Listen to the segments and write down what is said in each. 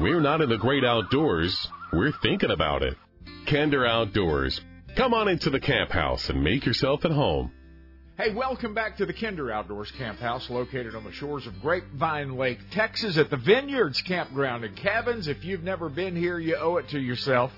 We're not in the great outdoors, we're thinking about it. Kinder Outdoors. Come on into the camp house and make yourself at home. Hey, welcome back to the Kinder Outdoors Camp House located on the shores of Grapevine Lake, Texas at the Vineyards Campground and Cabins. If you've never been here, you owe it to yourself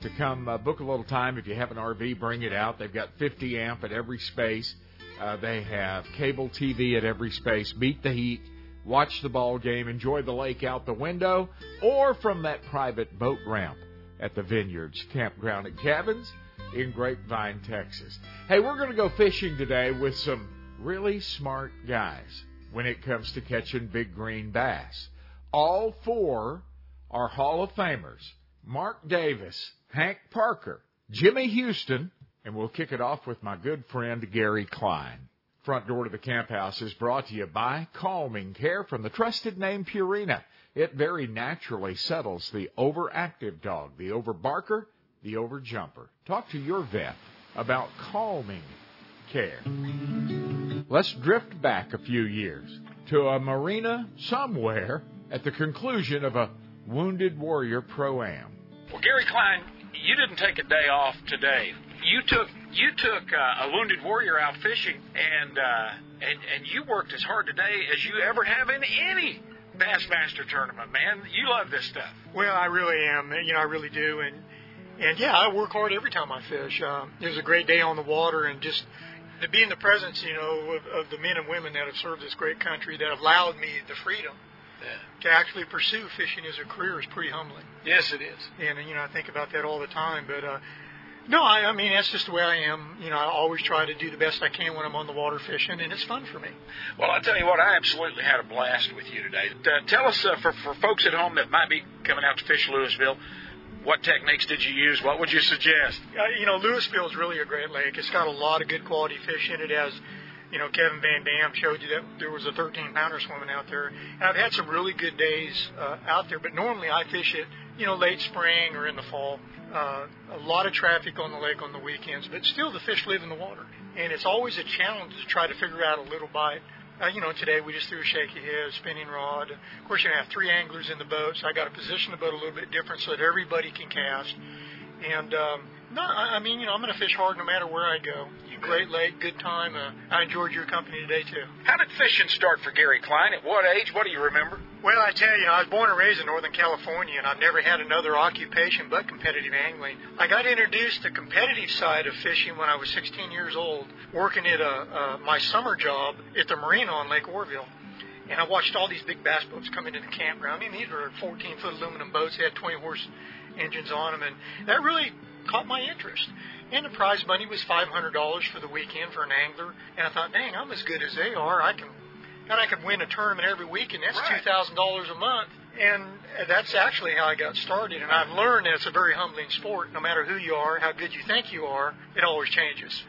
to come uh, book a little time. If you have an RV, bring it out. They've got 50 amp at every space. Uh, they have cable TV at every space. Beat the heat, watch the ball game, enjoy the lake out the window, or from that private boat ramp at the Vineyards Campground and Cabins in Grapevine, Texas. Hey, we're going to go fishing today with some really smart guys when it comes to catching big green bass. All four are Hall of Famers Mark Davis, Hank Parker, Jimmy Houston, and we'll kick it off with my good friend Gary Klein. Front door to the camp house is brought to you by Calming Care from the trusted name Purina. It very naturally settles the overactive dog, the overbarker, the overjumper. Talk to your vet about calming care. Let's drift back a few years to a marina somewhere at the conclusion of a Wounded Warrior Pro Am. Well, Gary Klein, you didn't take a day off today. You took you took uh, a wounded warrior out fishing, and uh, and and you worked as hard today as you ever have in any Bassmaster tournament, man. You love this stuff. Well, I really am. You know, I really do, and and yeah, I work hard every time I fish. Uh, it was a great day on the water, and just to be in the presence, you know, of, of the men and women that have served this great country that have allowed me the freedom Yeah. to actually pursue fishing as a career is pretty humbling. Yes, it is. And you know, I think about that all the time. But uh, no, I, I mean that's just the way I am. You know, I always try to do the best I can when I'm on the water fishing, and it's fun for me. Well, I'll tell you what, I absolutely had a blast with you today. Uh, tell us, uh, for, for folks at home that might be coming out to fish Lewisville, what techniques did you use? What would you suggest? Uh, you know, Lewisville is really a great lake. It's got a lot of good quality fish in it. As you know, Kevin Van Dam showed you that there was a 13 pounder swimming out there. And I've had some really good days uh, out there, but normally I fish it, you know, late spring or in the fall. Uh, a lot of traffic on the lake on the weekends, but still the fish live in the water. And it's always a challenge to try to figure out a little bite. Uh, you know, today we just threw a shaky head, a spinning rod. Of course, you have three anglers in the boat, so I got to position the boat a little bit different so that everybody can cast. And um, no, I I mean, you know, I'm going to fish hard no matter where I go. Great lake, good time. Uh, I enjoyed your company today too. How did fishing start for Gary Klein? At what age? What do you remember? Well, I tell you, I was born and raised in Northern California, and I've never had another occupation but competitive angling. I got introduced to the competitive side of fishing when I was 16 years old, working at a, uh, my summer job at the marina on Lake Oroville. And I watched all these big bass boats come into the campground. I mean, these were 14 foot aluminum boats. They had 20 horse engines on them, and that really caught my interest. And the prize money was $500 for the weekend for an angler. And I thought, dang, I'm as good as they are. I can, and I could win a tournament every week, and that's Right. $2,000 a month. And that's actually how I got started. And I've learned that it's a very humbling sport. No matter who you are, how good you think you are, it always changes.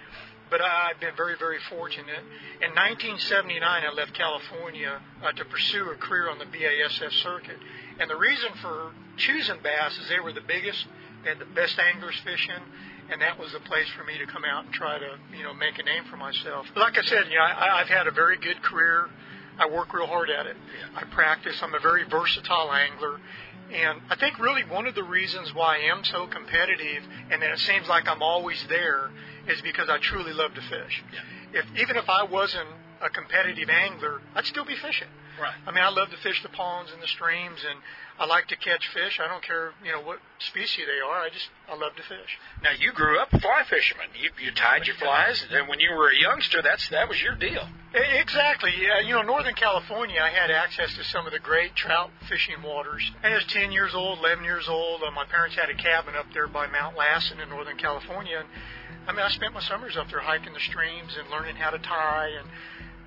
But I've been very, very fortunate. In 1979, I left California uh, to pursue a career on the B.A.S.S. circuit. And the reason for choosing bass is they were the biggest, had the best anglers fishing, and that was the place for me to come out and try to, you know, make a name for myself. But like I said, you know, I, I've had a very good career. I work real hard at it. I practice. I'm a very versatile angler. And I think really one of the reasons why I am so competitive and that it seems like I'm always there is because I truly love to fish. If even if I wasn't a competitive angler, I'd still be fishing. Right. I mean, I love to fish the ponds and the streams, and I like to catch fish. I don't care, you know, what species they are. I just I love to fish. Now you grew up a fly fisherman. You you tied your flies, and when you were a youngster, that's that was your deal. Exactly. Yeah, you know, Northern California, I had access to some of the great trout fishing waters. I was 10 years old, 11 years old. Uh, my parents had a cabin up there by Mount Lassen in Northern California. And, I mean, I spent my summers up there hiking the streams and learning how to tie. And,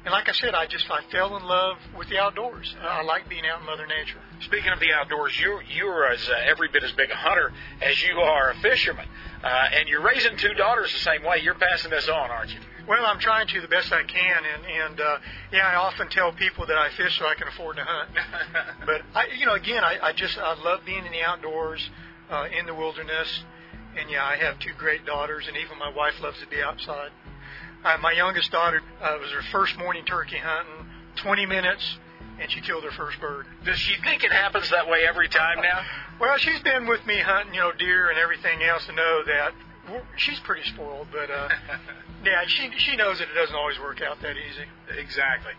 and like I said, I just I fell in love with the outdoors. I like being out in Mother Nature. Speaking of the outdoors, you you're as uh, every bit as big a hunter as you are a fisherman, uh, and you're raising two daughters the same way. You're passing this on, aren't you? Well, I'm trying to the best I can, and and uh, yeah, I often tell people that I fish so I can afford to hunt. but I, you know, again, I, I just I love being in the outdoors, uh, in the wilderness, and yeah, I have two great daughters, and even my wife loves to be outside. Uh, my youngest daughter uh, was her first morning turkey hunting, 20 minutes, and she killed her first bird. Does she think it happens that way every time now? Well, she's been with me hunting, you know, deer and everything else to know that she's pretty spoiled, but uh, yeah, she she knows that it doesn't always work out that easy. Exactly.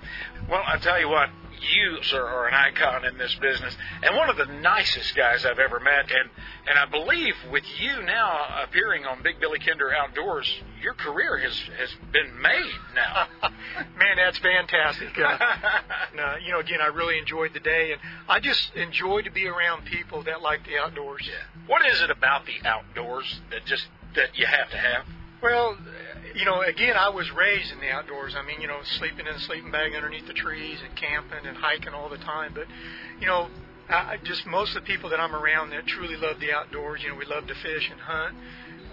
Well, I tell you what, you sir are an icon in this business, and one of the nicest guys I've ever met. And and I believe with you now appearing on Big Billy Kinder Outdoors, your career has has been made now. Man, that's fantastic. Uh, no, you know, again, I really enjoyed the day, and I just enjoy to be around people that like the outdoors. Yeah. What is it about the outdoors that just that you have to have? Well, you know, again, I was raised in the outdoors. I mean, you know, sleeping in a sleeping bag underneath the trees and camping and hiking all the time. But, you know, I, just most of the people that I'm around that truly love the outdoors, you know, we love to fish and hunt.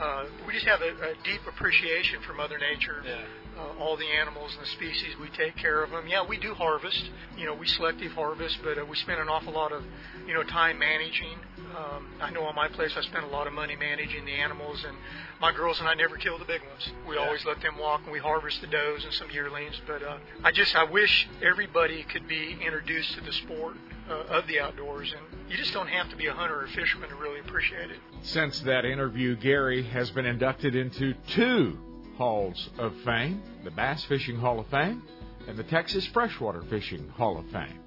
Uh, we just have a, a deep appreciation for Mother Nature. Yeah uh, all the animals and the species. We take care of them. Yeah, we do harvest. You know, we selective harvest, but uh, we spend an awful lot of, you know, time managing. Um, I know on my place I spend a lot of money managing the animals, and my girls and I never kill the big ones. We yeah. always let them walk, and we harvest the does and some yearlings. But uh, I just I wish everybody could be introduced to the sport uh, of the outdoors, and you just don't have to be a hunter or a fisherman to really appreciate it. Since that interview, Gary has been inducted into two Halls of Fame, the Bass Fishing Hall of Fame, and the Texas Freshwater Fishing Hall of Fame.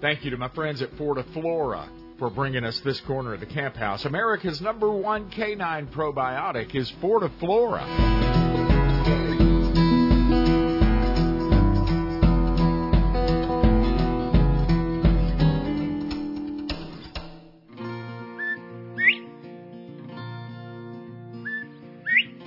Thank you to my friends at Fortiflora for bringing us this corner of the camp house. America's number one canine probiotic is Fortiflora.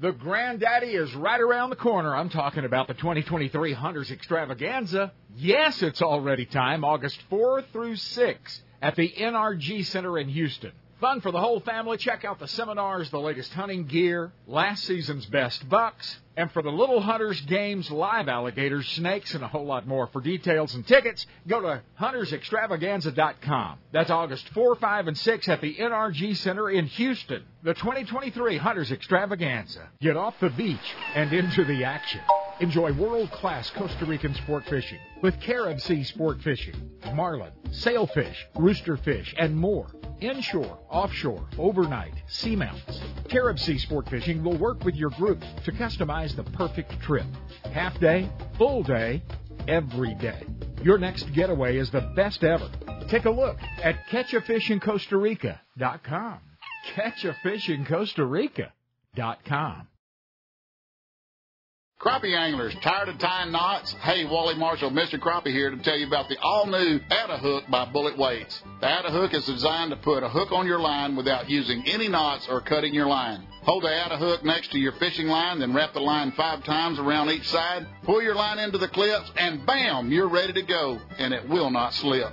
The granddaddy is right around the corner. I'm talking about the 2023 Hunters Extravaganza. Yes, it's already time, August 4 through 6 at the NRG Center in Houston. Fun for the whole family. Check out the seminars, the latest hunting gear, last season's best bucks, and for the little hunters, games, live alligators, snakes, and a whole lot more. For details and tickets, go to huntersextravaganza.com. That's August 4, 5, and 6 at the NRG Center in Houston. The 2023 Hunters Extravaganza. Get off the beach and into the action. Enjoy world-class Costa Rican sport fishing with Carib Sea Sport Fishing, marlin, sailfish, roosterfish, and more inshore, offshore, overnight, seamounts. Carib Sea Sport Fishing will work with your group to customize the perfect trip. Half day, full day, every day. Your next getaway is the best ever. Take a look at catchafishincostarica.com. Catchafishincostarica.com. Crappie anglers, tired of tying knots? Hey, Wally Marshall, Mr. Crappie here to tell you about the all-new Atta Hook by Bullet Weights. The Atta Hook is designed to put a hook on your line without using any knots or cutting your line. Hold the Atta Hook next to your fishing line, then wrap the line five times around each side. Pull your line into the clips, and bam, you're ready to go, and it will not slip.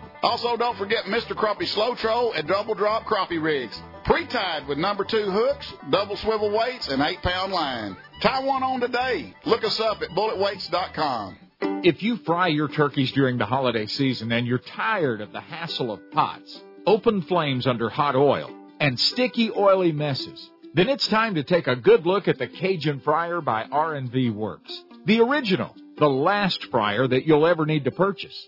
Also, don't forget Mr. Crappie Slow Troll and Double Drop Crappie Rigs. Pre-tied with number two hooks, double swivel weights, and eight pound line. Tie one on today. Look us up at bulletweights.com. If you fry your turkeys during the holiday season and you're tired of the hassle of pots, open flames under hot oil, and sticky oily messes, Then it's time to take a good look at the Cajun Fryer by R&V Works. The original, the last fryer that you'll ever need to purchase.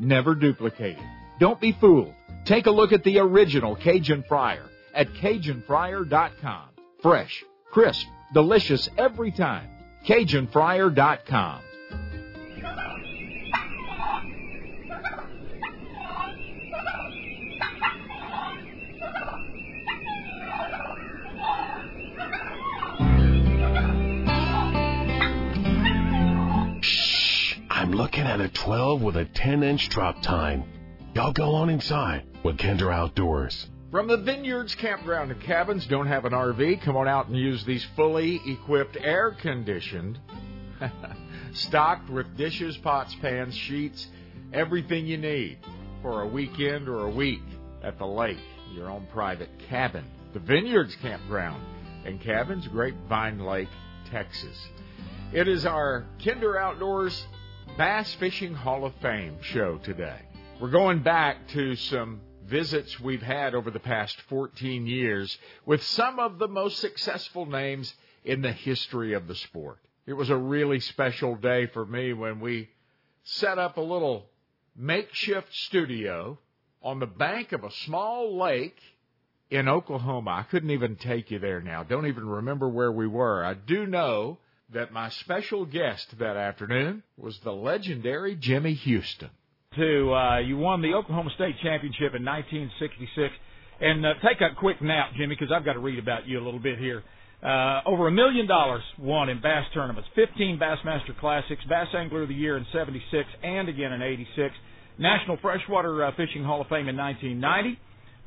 never duplicated. Don't be fooled. Take a look at the original Cajun Fryer at CajunFryer.com. Fresh, crisp, delicious every time. CajunFryer.com. I'm looking at a 12 with a 10 inch drop time. Y'all go on inside with Kinder Outdoors. From the Vineyards Campground and Cabins, don't have an RV? Come on out and use these fully equipped, air conditioned, stocked with dishes, pots, pans, sheets, everything you need for a weekend or a week at the lake, your own private cabin. The Vineyards Campground and Cabins, Grapevine Lake, Texas. It is our Kinder Outdoors Bass Fishing Hall of Fame show today. We're going back to some visits we've had over the past 14 years with some of the most successful names in the history of the sport. It was a really special day for me when we set up a little makeshift studio on the bank of a small lake in Oklahoma. I couldn't even take you there now. Don't even remember where we were. I do know that my special guest that afternoon was the legendary Jimmy Houston. To uh, you won the Oklahoma State Championship in 1966. And uh, take a quick nap, Jimmy, because I've got to read about you a little bit here. Uh, over a million dollars won in bass tournaments, 15 Bassmaster Classics, Bass Angler of the Year in 76 and again in 86, National Freshwater uh, Fishing Hall of Fame in 1990,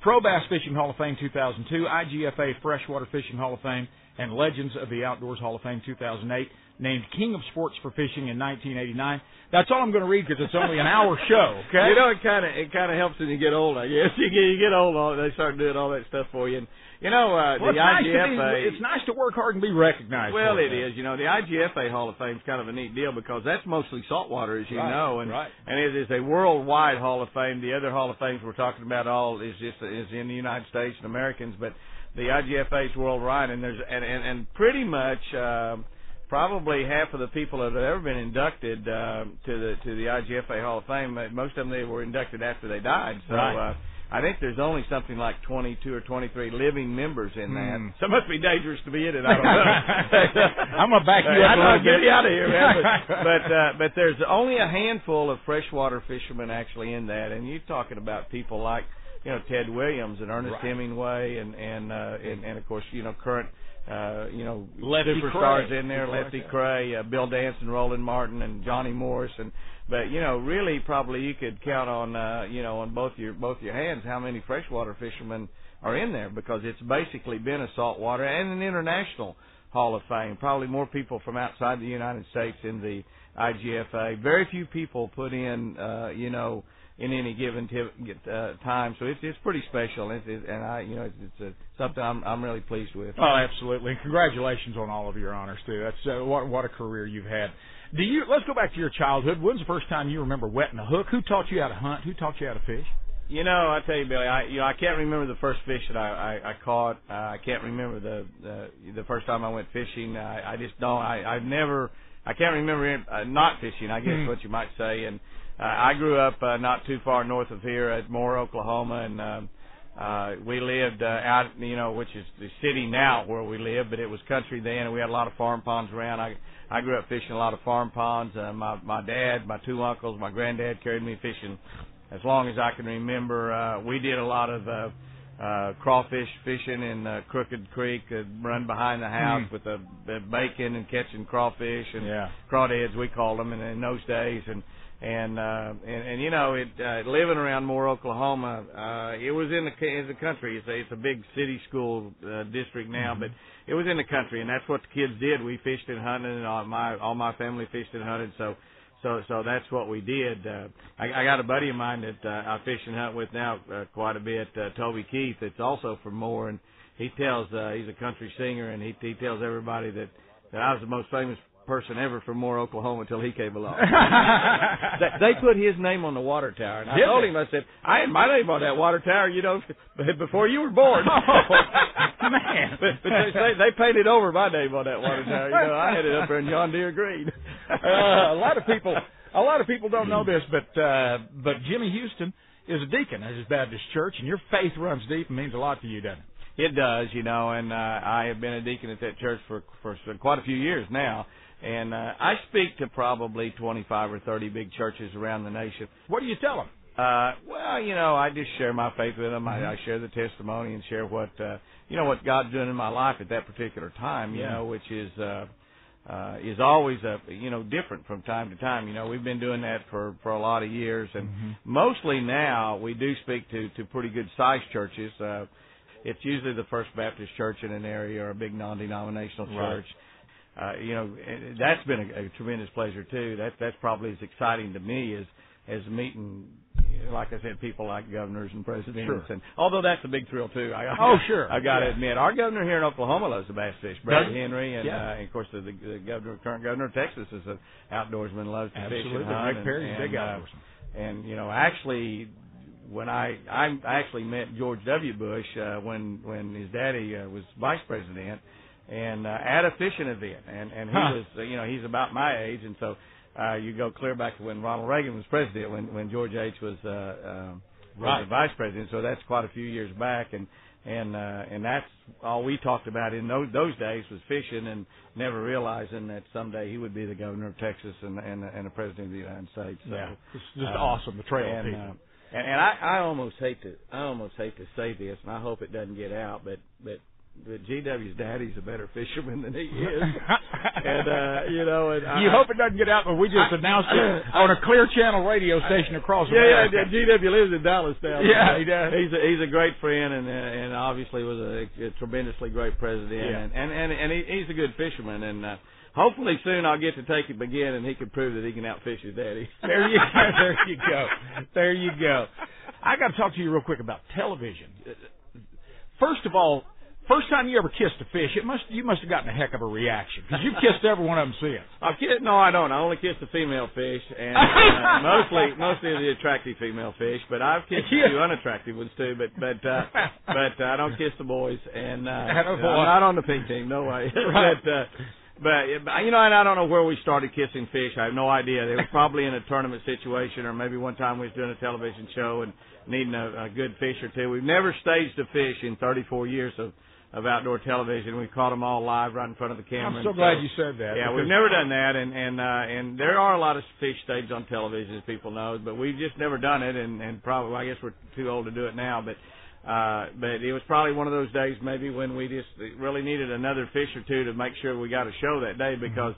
Pro Bass Fishing Hall of Fame 2002, IGFA Freshwater Fishing Hall of Fame, and Legends of the Outdoors Hall of Fame 2008 named King of Sports for Fishing in 1989. That's all I'm going to read because it's only an hour show. Okay. You know, it kind of it kind of helps when you get old. I guess you get you get old, all they start doing all that stuff for you. And you know, uh, well, the it's IGFA. Nice be, it's nice to work hard and be recognized. Well, it is. You know, the IGFA Hall of Fame is kind of a neat deal because that's mostly saltwater, as you Right, know, and right. and it is a worldwide Hall of Fame. The other Hall of Fames we're talking about all is just is in the United States and Americans, but the IGFA is worldwide, and there's and and, and pretty much. Um, Probably half of the people that have ever been inducted uh, to the to the IGFA Hall of Fame, uh, most of them they were inducted after they died. So Right. uh, I think there's only something like 22 or 23 living members in that. Hmm. So it must be dangerous to be in it. I don't know. I'm gonna back you up I a know, little get me out of here, man. But but, uh, but there's only a handful of freshwater fishermen actually in that, and you're talking about people like you know Ted Williams and Ernest Right. Hemingway and and uh, and, and of course you know current uh, you know Lefty superstars Kreh. in there, Of Lefty. Kreh, uh, Bill Danson, Roland Martin, and Johnny Morris, and but you know really probably you could count on uh, you know on both your both your hands how many freshwater fishermen are in there because it's basically been a saltwater and an international Hall of Fame. Probably more people from outside the United States in the IGFA. Very few people put in uh, you know in any given t- uh, time, so it's it's pretty special, and, it's, and I you know it's, it's a, something I'm I'm really pleased with. Oh, absolutely. And congratulations on all of your honors too. That's uh, what what a career you've had. Do you? Let's go back to your childhood. When's the first time you remember wetting a hook? Who taught you how to hunt? Who taught you how to fish? You know, I tell you, Billy, I you know I can't remember the first fish that I I, I caught. Uh, I can't remember the, the the first time I went fishing. I, I just don't. I I've never. I can't remember it, uh, not fishing. I guess Hmm. what you might say. And uh, I grew up uh, not too far north of here at Moore, Oklahoma, and um, uh, we lived uh, out, you know, which is the city now where we live, but it was country then, and we had a lot of farm ponds around. I I grew up fishing a lot of farm ponds. Uh, my my dad, my two uncles, my granddad carried me fishing as long as I can remember. Uh, we did a lot of uh, uh, crawfish fishing in uh, Crooked Creek, uh, run behind the house Mm. with the, the bacon and catching crawfish and Yeah. crawdads we called them in, in those days and and uh and, and you know it uh, living around Moore, Oklahoma uh it was in the in the country. It's a it's a big city school uh, district now but it was in the country and that's what the kids did. We fished and hunted and all my all my family fished and hunted. So so so that's what we did. Uh I, I got a buddy of mine that uh, I fish and hunt with now uh, quite a bit uh, Toby Keith. That's also from Moore and he tells uh he's a country singer and he he tells everybody that that I was the most famous person ever from Moore, Oklahoma until he came along. they, they put his name on the water tower, and I Did told they? him, I said, I had my name on that water tower, you know, before you were born. Oh, man. but, but they, they, they painted over my name on that water tower. You know, I had it up there in John Deere Green. uh, a lot of people, a lot of people don't know this, but uh, but Jimmy Houston is a deacon at his Baptist church, and your faith runs deep and means a lot to you, doesn't it? It does, you know, and uh, I have been a deacon at that church for for quite a few years now, and uh, I speak to probably 25 or 30 big churches around the nation. What do you tell them? Uh, well, you know, I just share my faith with them. I, I share the testimony and share what uh, you know what God's doing in my life at that particular time. You Yeah. know, which is uh, uh, is always a you know different from time to time. You know, we've been doing that for for a lot of years, and mostly now we do speak to to pretty good sized churches. Uh, it's usually the First Baptist Church in an area or a big non-denominational Right. church. Uh, you know, that's been a, a tremendous pleasure too. That that's probably as exciting to me as as meeting, like I said, people like governors and presidents. Sure. And although that's a big thrill too. I, Oh, sure. I got to Yeah. admit, our governor here in Oklahoma loves the bass fish, Brad Does? Henry, and, Yeah. uh, and of course the, the, governor, current governor of Texas is an outdoorsman, loves to fish Absolutely, and hunt. Rick and- Perry's a big and, uh, outdoorsman. and you know, actually, when I I actually met George W. Bush uh, when when his daddy uh, was vice president, and uh, at a fishing event, and and he Huh. was uh, you know he's about my age, and so uh, you go clear back to when Ronald Reagan was president, when when George H. was uh, was Right. the vice president. So that's quite a few years back, and and uh, and that's all we talked about in those those days was fishing, and never realizing that someday he would be the governor of Texas and and, and the president of the United States. So, yeah, it's just uh, awesome. The trail and, people. uh, and, and I, I almost hate to, I almost hate to say this, and I hope it doesn't get out, but, but, but GW's daddy's a better fisherman than he is. and, uh, you know, and you I, hope it doesn't get out, but we just I- announced it on a clear channel radio station across yeah, yeah, America. yeah, GW lives in Dallas now. Yeah, he does. He's a, he's a great friend, and uh, and obviously was a, a tremendously great president, Yeah. and and and, and he, he's a good fisherman, and uh, hopefully soon I'll get to take him again, and he can prove that he can outfish his daddy. There you go. There you go. There you go. I got to talk to you real quick about television. First of all, first time you ever kissed a fish, it must you must have gotten a heck of a reaction because you've kissed every one of them since. I've kissed, no, I don't. I only kiss the female fish, and uh, mostly mostly the attractive female fish. But I've kissed a few unattractive ones too. But but uh, but uh, I don't kiss the boys, and uh, I'm not on the pink team. No way. Right. but uh, but but, you know, and I don't know where we started kissing fish. I have no idea. It was probably in a tournament situation, or maybe one time we was doing a television show and needing a, a good fish or two. We've never staged a fish in 34 years of of outdoor television. We caught them all live right in front of the camera. I'm so glad you said that. yeah, we've never done that, and and uh, and there are a lot of fish staged on television, as people know, but we've just never done it, and and probably I guess we're too old to do it now, but. Uh, but it was probably one of those days maybe when we just really needed another fish or two to make sure we got a show that day because,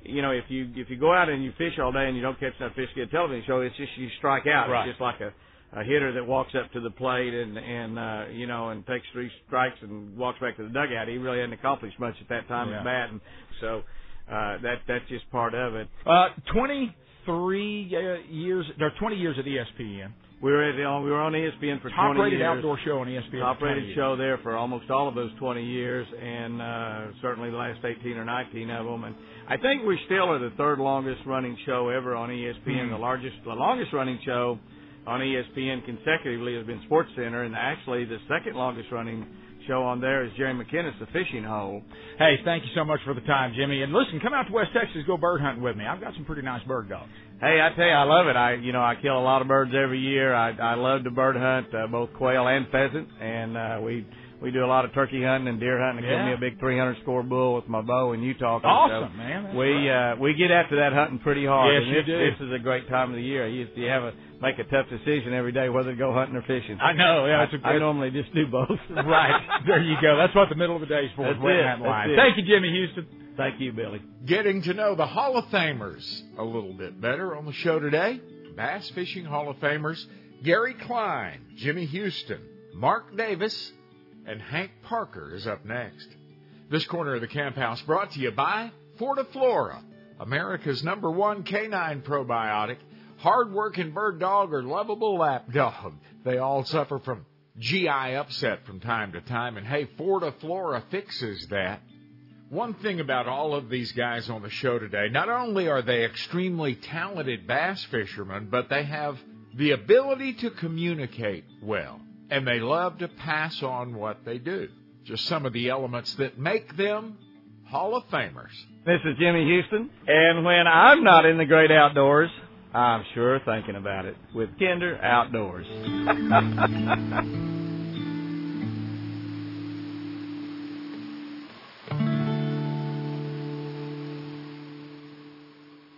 you know, if you if you go out and you fish all day and you don't catch enough fish to get a television show, it's just you strike out. Right. It's just like a a hitter that walks up to the plate and and uh, you know and takes three strikes and walks back to the dugout. He really hadn't accomplished much at that time Yeah. at bat, and so uh, that that's just part of it. Uh, 23 uh, years, or 20 years at ESPN. We were at, on we were on ESPN for Top 20 rated years. outdoor show on ESPN. Top rated show there for almost all of those 20 years, and uh, certainly the last 18 or 19 of them. And I think we still are the third longest running show ever on ESPN. Hmm. The largest, the longest running show on ESPN consecutively has been Sports Center, and actually the second longest running show on there is Jerry McKinnis, the Fishing Hole. Hey, thank you so much for the time, Jimmy. And listen, come out to West Texas, go bird hunting with me. I've got some pretty nice bird dogs. Hey, I tell you, I love it. I, you know, I kill a lot of birds every year. I, I love to bird hunt, uh, both quail and pheasant, and uh, we we do a lot of turkey hunting and deer hunting. I Yeah. killed me a big 300 score bull with my bow in Utah. Awesome, so man. That's we uh, we get after that hunting pretty hard. Yes, and you this, do. This is a great time of the year. You, you have a make a tough decision every day whether to go hunting or fishing. I know. Yeah, it's a I, I great. normally just do both. right there, you go. That's what the middle of the day is for. That's waiting it. that line. That's it. Thank you, Jimmy Houston. Thank you, Billy. Getting to know the Hall of Famers a little bit better on the show today. Bass Fishing Hall of Famers Gary Klein, Jimmy Houston, Mark Davis, and Hank Parker is up next. This corner of the camp house brought to you by Fortiflora, America's number one canine probiotic. Hard-working bird dog or lovable lap dog. They all suffer from GI upset from time to time, and hey, Fortiflora fixes that. One thing about all of these guys on the show today, not only are they extremely talented bass fishermen, but they have the ability to communicate well, and they love to pass on what they do. Just some of the elements that make them Hall of Famers. This is Jimmy Houston, and when I'm not in the great outdoors, I'm sure thinking about it with Kinder Outdoors.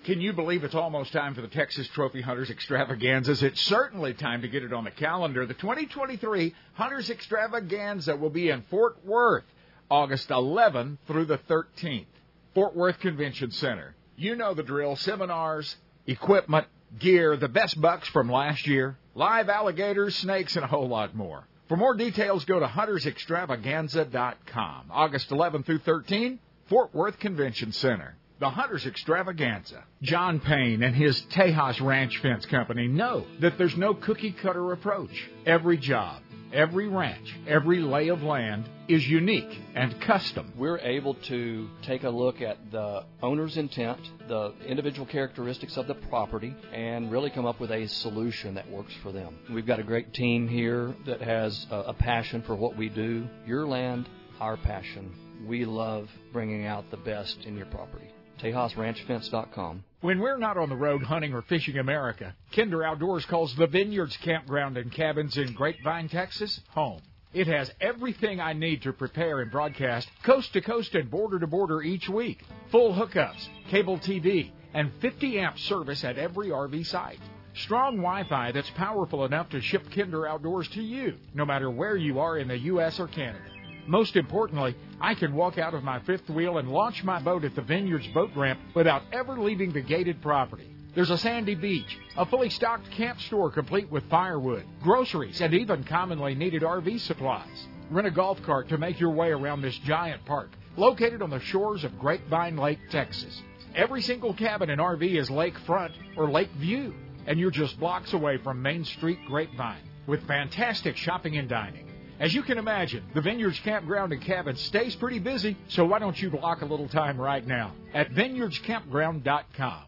Can you believe it's almost time for the Texas Trophy Hunters Extravaganzas? It's certainly time to get it on the calendar. The 2023 Hunters Extravaganza will be in Fort Worth, August 11 through the 13th. Fort Worth Convention Center. You know the drill. Seminars, equipment, gear, the best bucks from last year, live alligators, snakes, and a whole lot more. For more details, go to huntersextravaganza.com. August 11 through 13, Fort Worth Convention Center. The Hunters Extravaganza. John Payne and his Tejas Ranch Fence Company know that there's no cookie cutter approach. Every job, every ranch, every lay of land is unique and custom. We're able to take a look at the owner's intent, the individual characteristics of the property, and really come up with a solution that works for them. We've got a great team here that has a, passion for what we do. Your land, our passion. We love bringing out the best in your property. TejasRanchFence.com. When we're not on the road hunting or fishing America, Kinder Outdoors calls the Vineyards Campground and Cabins in Grapevine, Texas, home. It has everything I need to prepare and broadcast coast to coast and border to border each week. Full hookups, cable TV, and 50 amp service at every RV site. Strong Wi Fi that's powerful enough to ship Kinder Outdoors to you, no matter where you are in the U.S. or Canada. Most importantly, I can walk out of my fifth wheel and launch my boat at the Vineyards boat ramp without ever leaving the gated property. There's a sandy beach, a fully stocked camp store complete with firewood, groceries, and even commonly needed RV supplies. Rent a golf cart to make your way around this giant park, located on the shores of Grapevine Lake, Texas. Every single cabin and RV is lakefront or lake view, and you're just blocks away from Main Street Grapevine with fantastic shopping and dining. As you can imagine, the Vineyards Campground and Cabin stays pretty busy, so why don't you block a little time right now at vineyardscampground.com.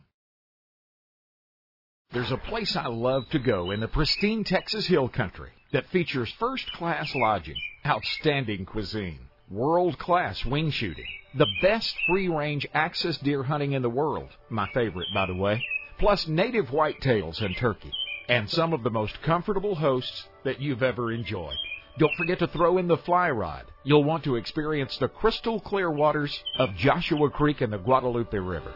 There's a place I love to go in the pristine Texas Hill Country that features first class lodging, outstanding cuisine, world class wing shooting, the best free range access deer hunting in the world, my favorite by the way, plus native whitetails and turkey, and some of the most comfortable hosts that you've ever enjoyed. Don't forget to throw in the fly rod. You'll want to experience the crystal clear waters of Joshua Creek and the Guadalupe River.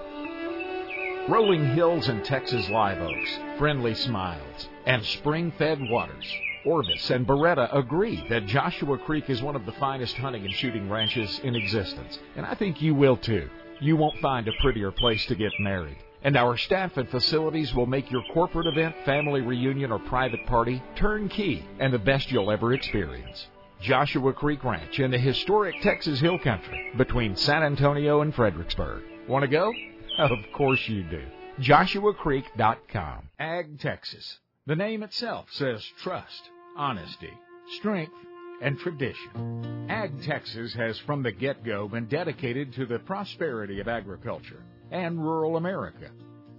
Rolling hills and Texas live oaks, friendly smiles, and spring fed waters. Orvis and Beretta agree that Joshua Creek is one of the finest hunting and shooting ranches in existence, and I think you will too. You won't find a prettier place to get married. And our staff and facilities will make your corporate event, family reunion, or private party turnkey and the best you'll ever experience. Joshua Creek Ranch in the historic Texas Hill Country between San Antonio and Fredericksburg. Want to go? Of course you do. JoshuaCreek.com. Ag Texas. The name itself says trust, honesty, strength, and tradition. Ag Texas has from the get go been dedicated to the prosperity of agriculture and rural America.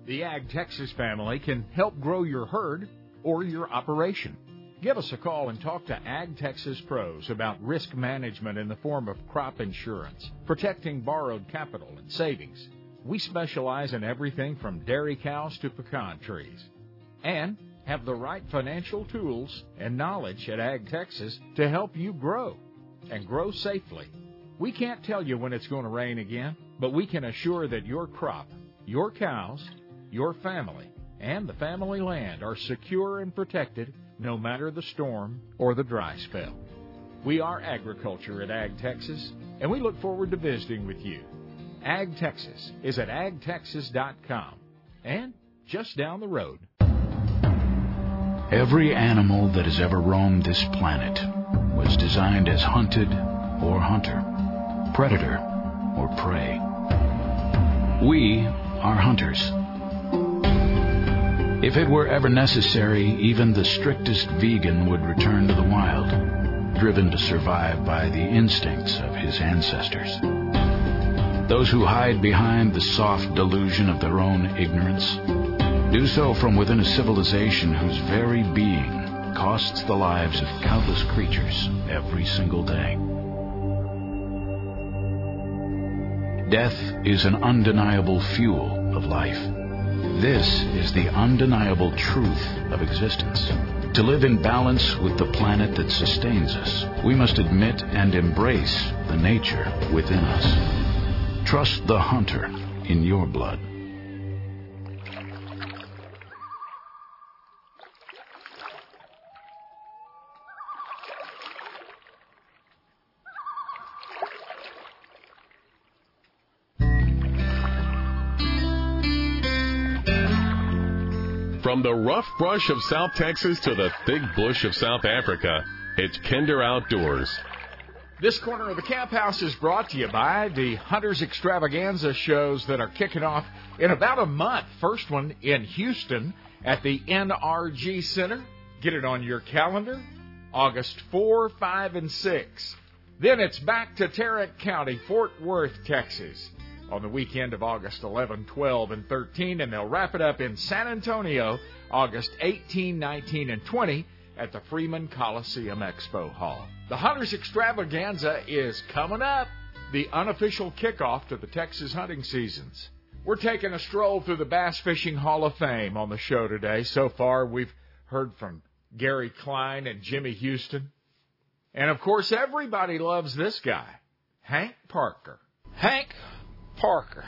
The Ag Texas family can help grow your herd or your operation. Give us a call and talk to Ag Texas pros about risk management in the form of crop insurance, protecting borrowed capital and savings. We specialize in everything from dairy cows to pecan trees. And have the right financial tools and knowledge at Ag Texas to help you grow. and grow safely. We can't tell you when it's going to rain again, but we can assure that your crop, your cows, your family, and the family land are secure and protected no matter the storm or the dry spell. We are agriculture at Ag Texas, and we look forward to visiting with you. Ag Texas is at agtexas.com and just down the road. Every animal that has ever roamed this planet was designed as hunted or hunter, predator or prey. We are hunters. If it were ever necessary, even the strictest vegan would return to the wild, driven to survive by the instincts of his ancestors. Those who hide behind the soft delusion of their own ignorance do so from within a civilization whose very being costs the lives of countless creatures every single day. Death is an undeniable fuel of life. This is the undeniable truth of existence. To live in balance with the planet that sustains us, we must admit and embrace the nature within us. Trust the hunter in your blood. The rough brush of South Texas to the thick bush of South Africa, it's Kinder Outdoors. This corner of the camp house is brought to you by the Hunters Extravaganza shows that are kicking off in about a month. First one in Houston at the NRG Center. Get it on your calendar. August 4, 5, and 6. Then it's back to Tarrant County, Fort Worth, Texas on the weekend of August 11, 12, and 13, and they'll wrap it up in San Antonio August 18, 19, and 20 at the Freeman Coliseum Expo Hall. The Hunters Extravaganza is coming up, the unofficial kickoff to the Texas hunting seasons. We're taking a stroll through the Bass Fishing Hall of Fame on the show today. So far, we've heard from Gary Klein and Jimmy Houston. And of course, everybody loves this guy, Hank Parker. Hank, Parker.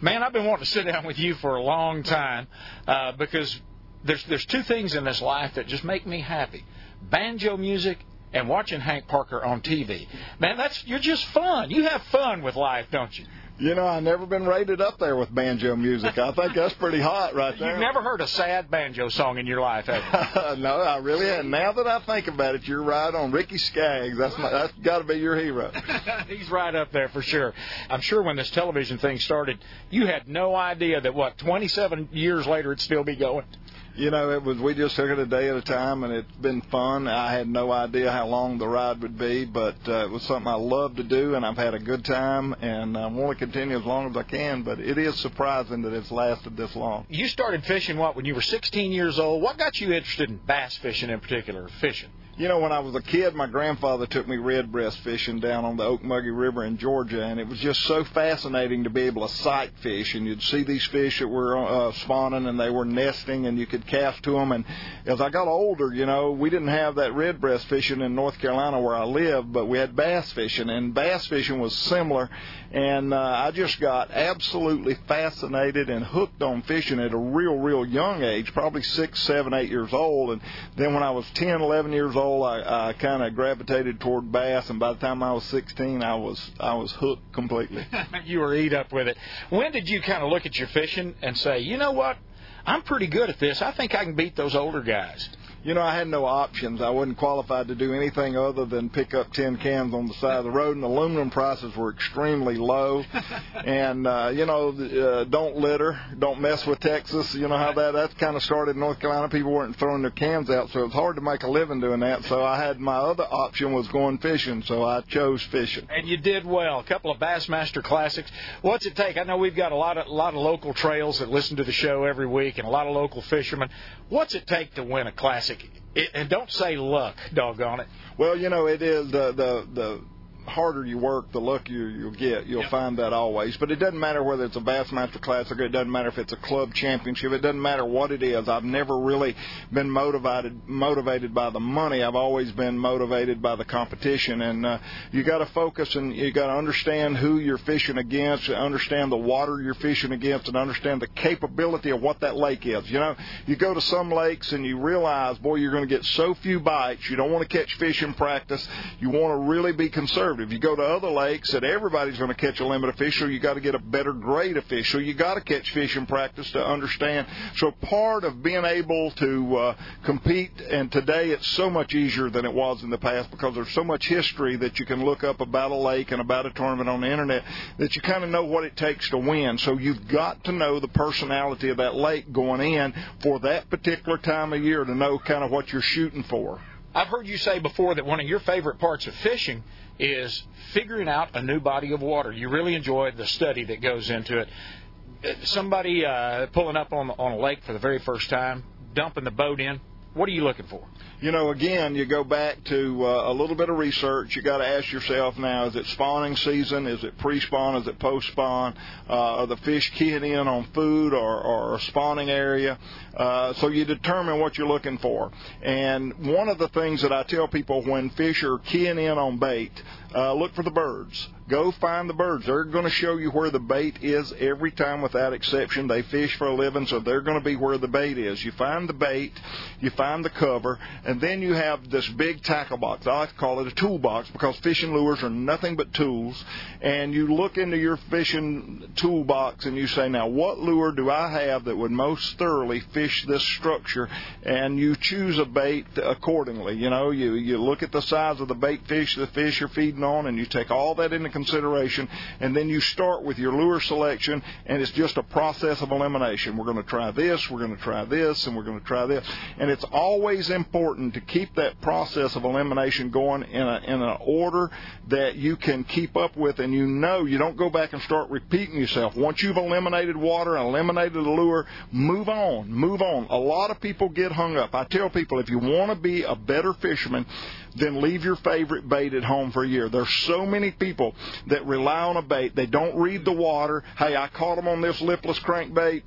Man, I've been wanting to sit down with you for a long time uh, because there's there's two things in this life that just make me happy: banjo music and watching Hank Parker on TV. Man, that's you're just fun. You have fun with life, don't you? You know, I've never been rated up there with banjo music. I think that's pretty hot right there. You've never heard a sad banjo song in your life, have you? no, I really haven't. Now that I think about it, you're right on. Ricky Skaggs, that's my, that's got to be your hero. He's right up there for sure. I'm sure when this television thing started, you had no idea that what 27 years later it'd still be going you know, it was we just took it a day at a time, and it's been fun. I had no idea how long the ride would be, but uh, it was something I love to do, and I've had a good time, and I want to continue as long as I can. But it is surprising that it's lasted this long. You started fishing what when you were 16 years old? What got you interested in bass fishing in particular, fishing? You know, when I was a kid, my grandfather took me redbreast fishing down on the Ocmulgee River in Georgia, and it was just so fascinating to be able to sight fish. And you'd see these fish that were uh, spawning and they were nesting, and you could cast to them. And as I got older, you know, we didn't have that redbreast fishing in North Carolina where I lived, but we had bass fishing, and bass fishing was similar. And uh, I just got absolutely fascinated and hooked on fishing at a real, real young age, probably six, seven, eight years old. And then when I was 10, 11 years old, I, I kind of gravitated toward bass, and by the time I was 16, I was I was hooked completely. you were eat up with it. When did you kind of look at your fishing and say, you know what, I'm pretty good at this. I think I can beat those older guys you know, I had no options. I wasn't qualified to do anything other than pick up tin cans on the side of the road, and aluminum prices were extremely low. and uh, you know, uh, don't litter, don't mess with Texas. You know how that that's kind of started in North Carolina. People weren't throwing their cans out, so it was hard to make a living doing that. So I had my other option was going fishing, so I chose fishing. And you did well. A couple of Bassmaster classics. What's it take? I know we've got a lot of a lot of local trails that listen to the show every week, and a lot of local fishermen. What's it take to win a classic? It, and don't say luck, doggone it. Well, you know, it is the the the harder you work, the luckier you'll get. You'll yep. find that always. But it doesn't matter whether it's a Bassmaster Classic, it doesn't matter if it's a club championship, it doesn't matter what it is. I've never really been motivated motivated by the money. I've always been motivated by the competition, and uh, you got to focus and you got to understand who you're fishing against, understand the water you're fishing against, and understand the capability of what that lake is. You know, you go to some lakes and you realize, boy, you're going to get so few bites. You don't want to catch fish in practice. You want to really be conservative. If you go to other lakes that everybody's going to catch a limit of fish, so you got to get a better grade of fish. So you got to catch fish in practice to understand. So part of being able to uh, compete, and today it's so much easier than it was in the past because there's so much history that you can look up about a lake and about a tournament on the internet that you kind of know what it takes to win. So you've got to know the personality of that lake going in for that particular time of year to know kind of what you're shooting for. I've heard you say before that one of your favorite parts of fishing is figuring out a new body of water. You really enjoy the study that goes into it. Uh, somebody uh, pulling up on on a lake for the very first time, dumping the boat in. What are you looking for? you know, again, you go back to uh, a little bit of research. You got to ask yourself now: Is it spawning season? Is it pre-spawn? Is it post-spawn? Uh, are the fish keying in on food or, or a spawning area? Uh, so you determine what you're looking for. And one of the things that I tell people when fish are keying in on bait, uh, look for the birds. Go find the birds. They're going to show you where the bait is every time without exception. They fish for a living, so they're going to be where the bait is. You find the bait, you find the cover, and then you have this big tackle box. I like to call it a toolbox because fishing lures are nothing but tools. And you look into your fishing toolbox and you say, now what lure do I have that would most thoroughly fish this structure? And you choose a bait accordingly. You know, you, you look at the size of the bait fish the fish are feeding on and you take all that into consideration and then you start with your lure selection and it's just a process of elimination. We're going to try this, we're going to try this, and we're going to try this. And it's always important to keep that process of elimination going in, in an order that you can keep up with and you know you don't go back and start repeating yourself. Once you've eliminated water, eliminated the lure, move on, move on. A lot of people get hung up. I tell people if you want to be a better fisherman, then leave your favorite bait at home for a year. There's so many people that rely on a bait. They don't read the water. Hey, I caught them on this lipless crankbait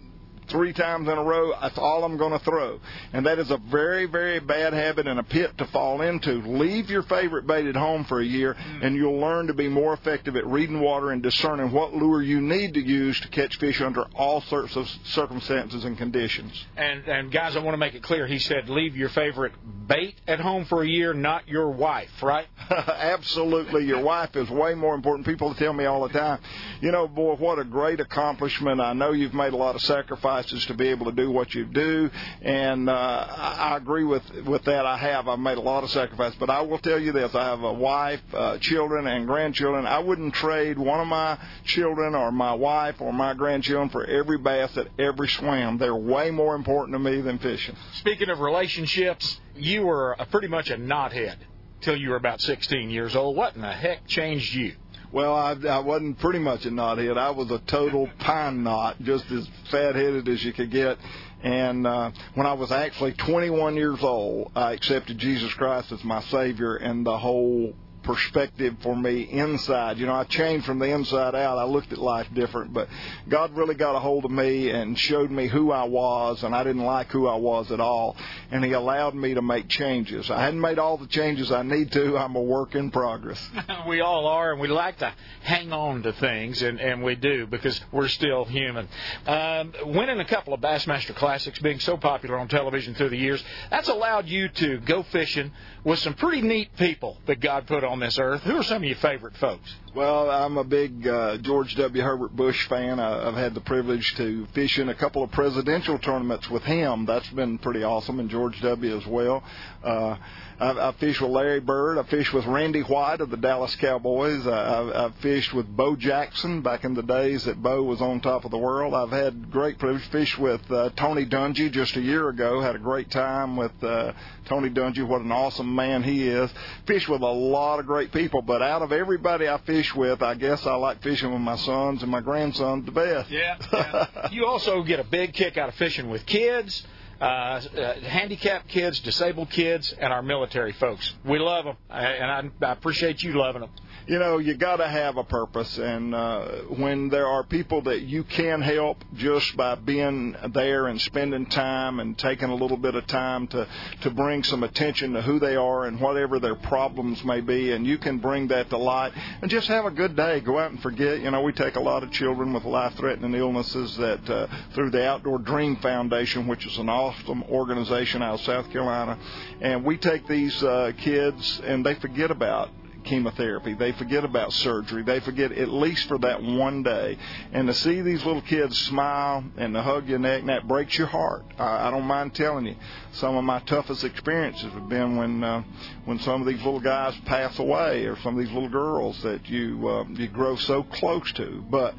three times in a row, that's all I'm going to throw. And that is a very, very bad habit and a pit to fall into. Leave your favorite bait at home for a year, mm. and you'll learn to be more effective at reading water and discerning what lure you need to use to catch fish under all sorts of circumstances and conditions. And, and guys, I want to make it clear. He said, leave your favorite bait at home for a year, not your wife, right? Absolutely. Your wife is way more important. People tell me all the time, you know, boy, what a great accomplishment. I know you've made a lot of sacrifices sacrifices to be able to do what you do. And uh, I, agree with with that. I have. I've made a lot of sacrifices, but I will tell you this: I have a wife, uh, children, and grandchildren. I wouldn't trade one of my children or my wife or my grandchildren for every bass at every swim. They're way more important to me than fishing. Speaking of relationships, you were a, pretty much a knothead till you were about 16 years old. What in the heck changed you? Well, I, I wasn't pretty much a knothead. I was a total pine knot, just as fat headed as you could get. And uh, when I was actually 21 years old, I accepted Jesus Christ as my Savior, and the whole perspective for me inside. You know, I changed from the inside out. I looked at life different, but God really got a hold of me and showed me who I was, and I didn't like who I was at all. And He allowed me to make changes. I hadn't made all the changes I need to. I'm a work in progress. we all are, and we like to hang on to things, and, and we do because we're still human. Um, winning a couple of Bassmaster Classics, being so popular on television through the years, that's allowed you to go fishing with some pretty neat people that God put on this earth. Who are some of your favorite folks? Well, I'm a big uh, George W. Herbert Bush fan. I, I've had the privilege to fish in a couple of presidential tournaments with him. That's been pretty awesome, and George W. as well. Uh, I, I fished with Larry Bird. I fished with Randy White of the Dallas Cowboys. I, I fished with Bo Jackson back in the days that Bo was on top of the world. I've had great privilege. fish with uh, Tony Dungy just a year ago. Had a great time with uh, Tony Dungy. What an awesome man he is. Fished with a lot of great people, but out of everybody I fish with, I guess I like fishing with my sons and my grandsons the best. Yeah. yeah. you also get a big kick out of fishing with kids handicapped kids, disabled kids, and our military folks. We love them, and I, I appreciate you loving them. you know, you got to have a purpose. And uh, when there are people that you can help just by being there and spending time and taking a little bit of time to, to bring some attention to who they are and whatever their problems may be, and you can bring that to light and just have a good day. Go out and forget. You know, we take a lot of children with life threatening illnesses that uh, through the Outdoor Dream Foundation, which is an awesome organization out of South Carolina, and we take these uh, kids and they forget about chemotherapy. They forget about surgery. They forget at least for that one day. And to see these little kids smile and to hug your neck, and that breaks your heart. I, I don't mind telling you. Some of my toughest experiences have been when uh, when some of these little guys pass away, or some of these little girls that you uh, you grow so close to. But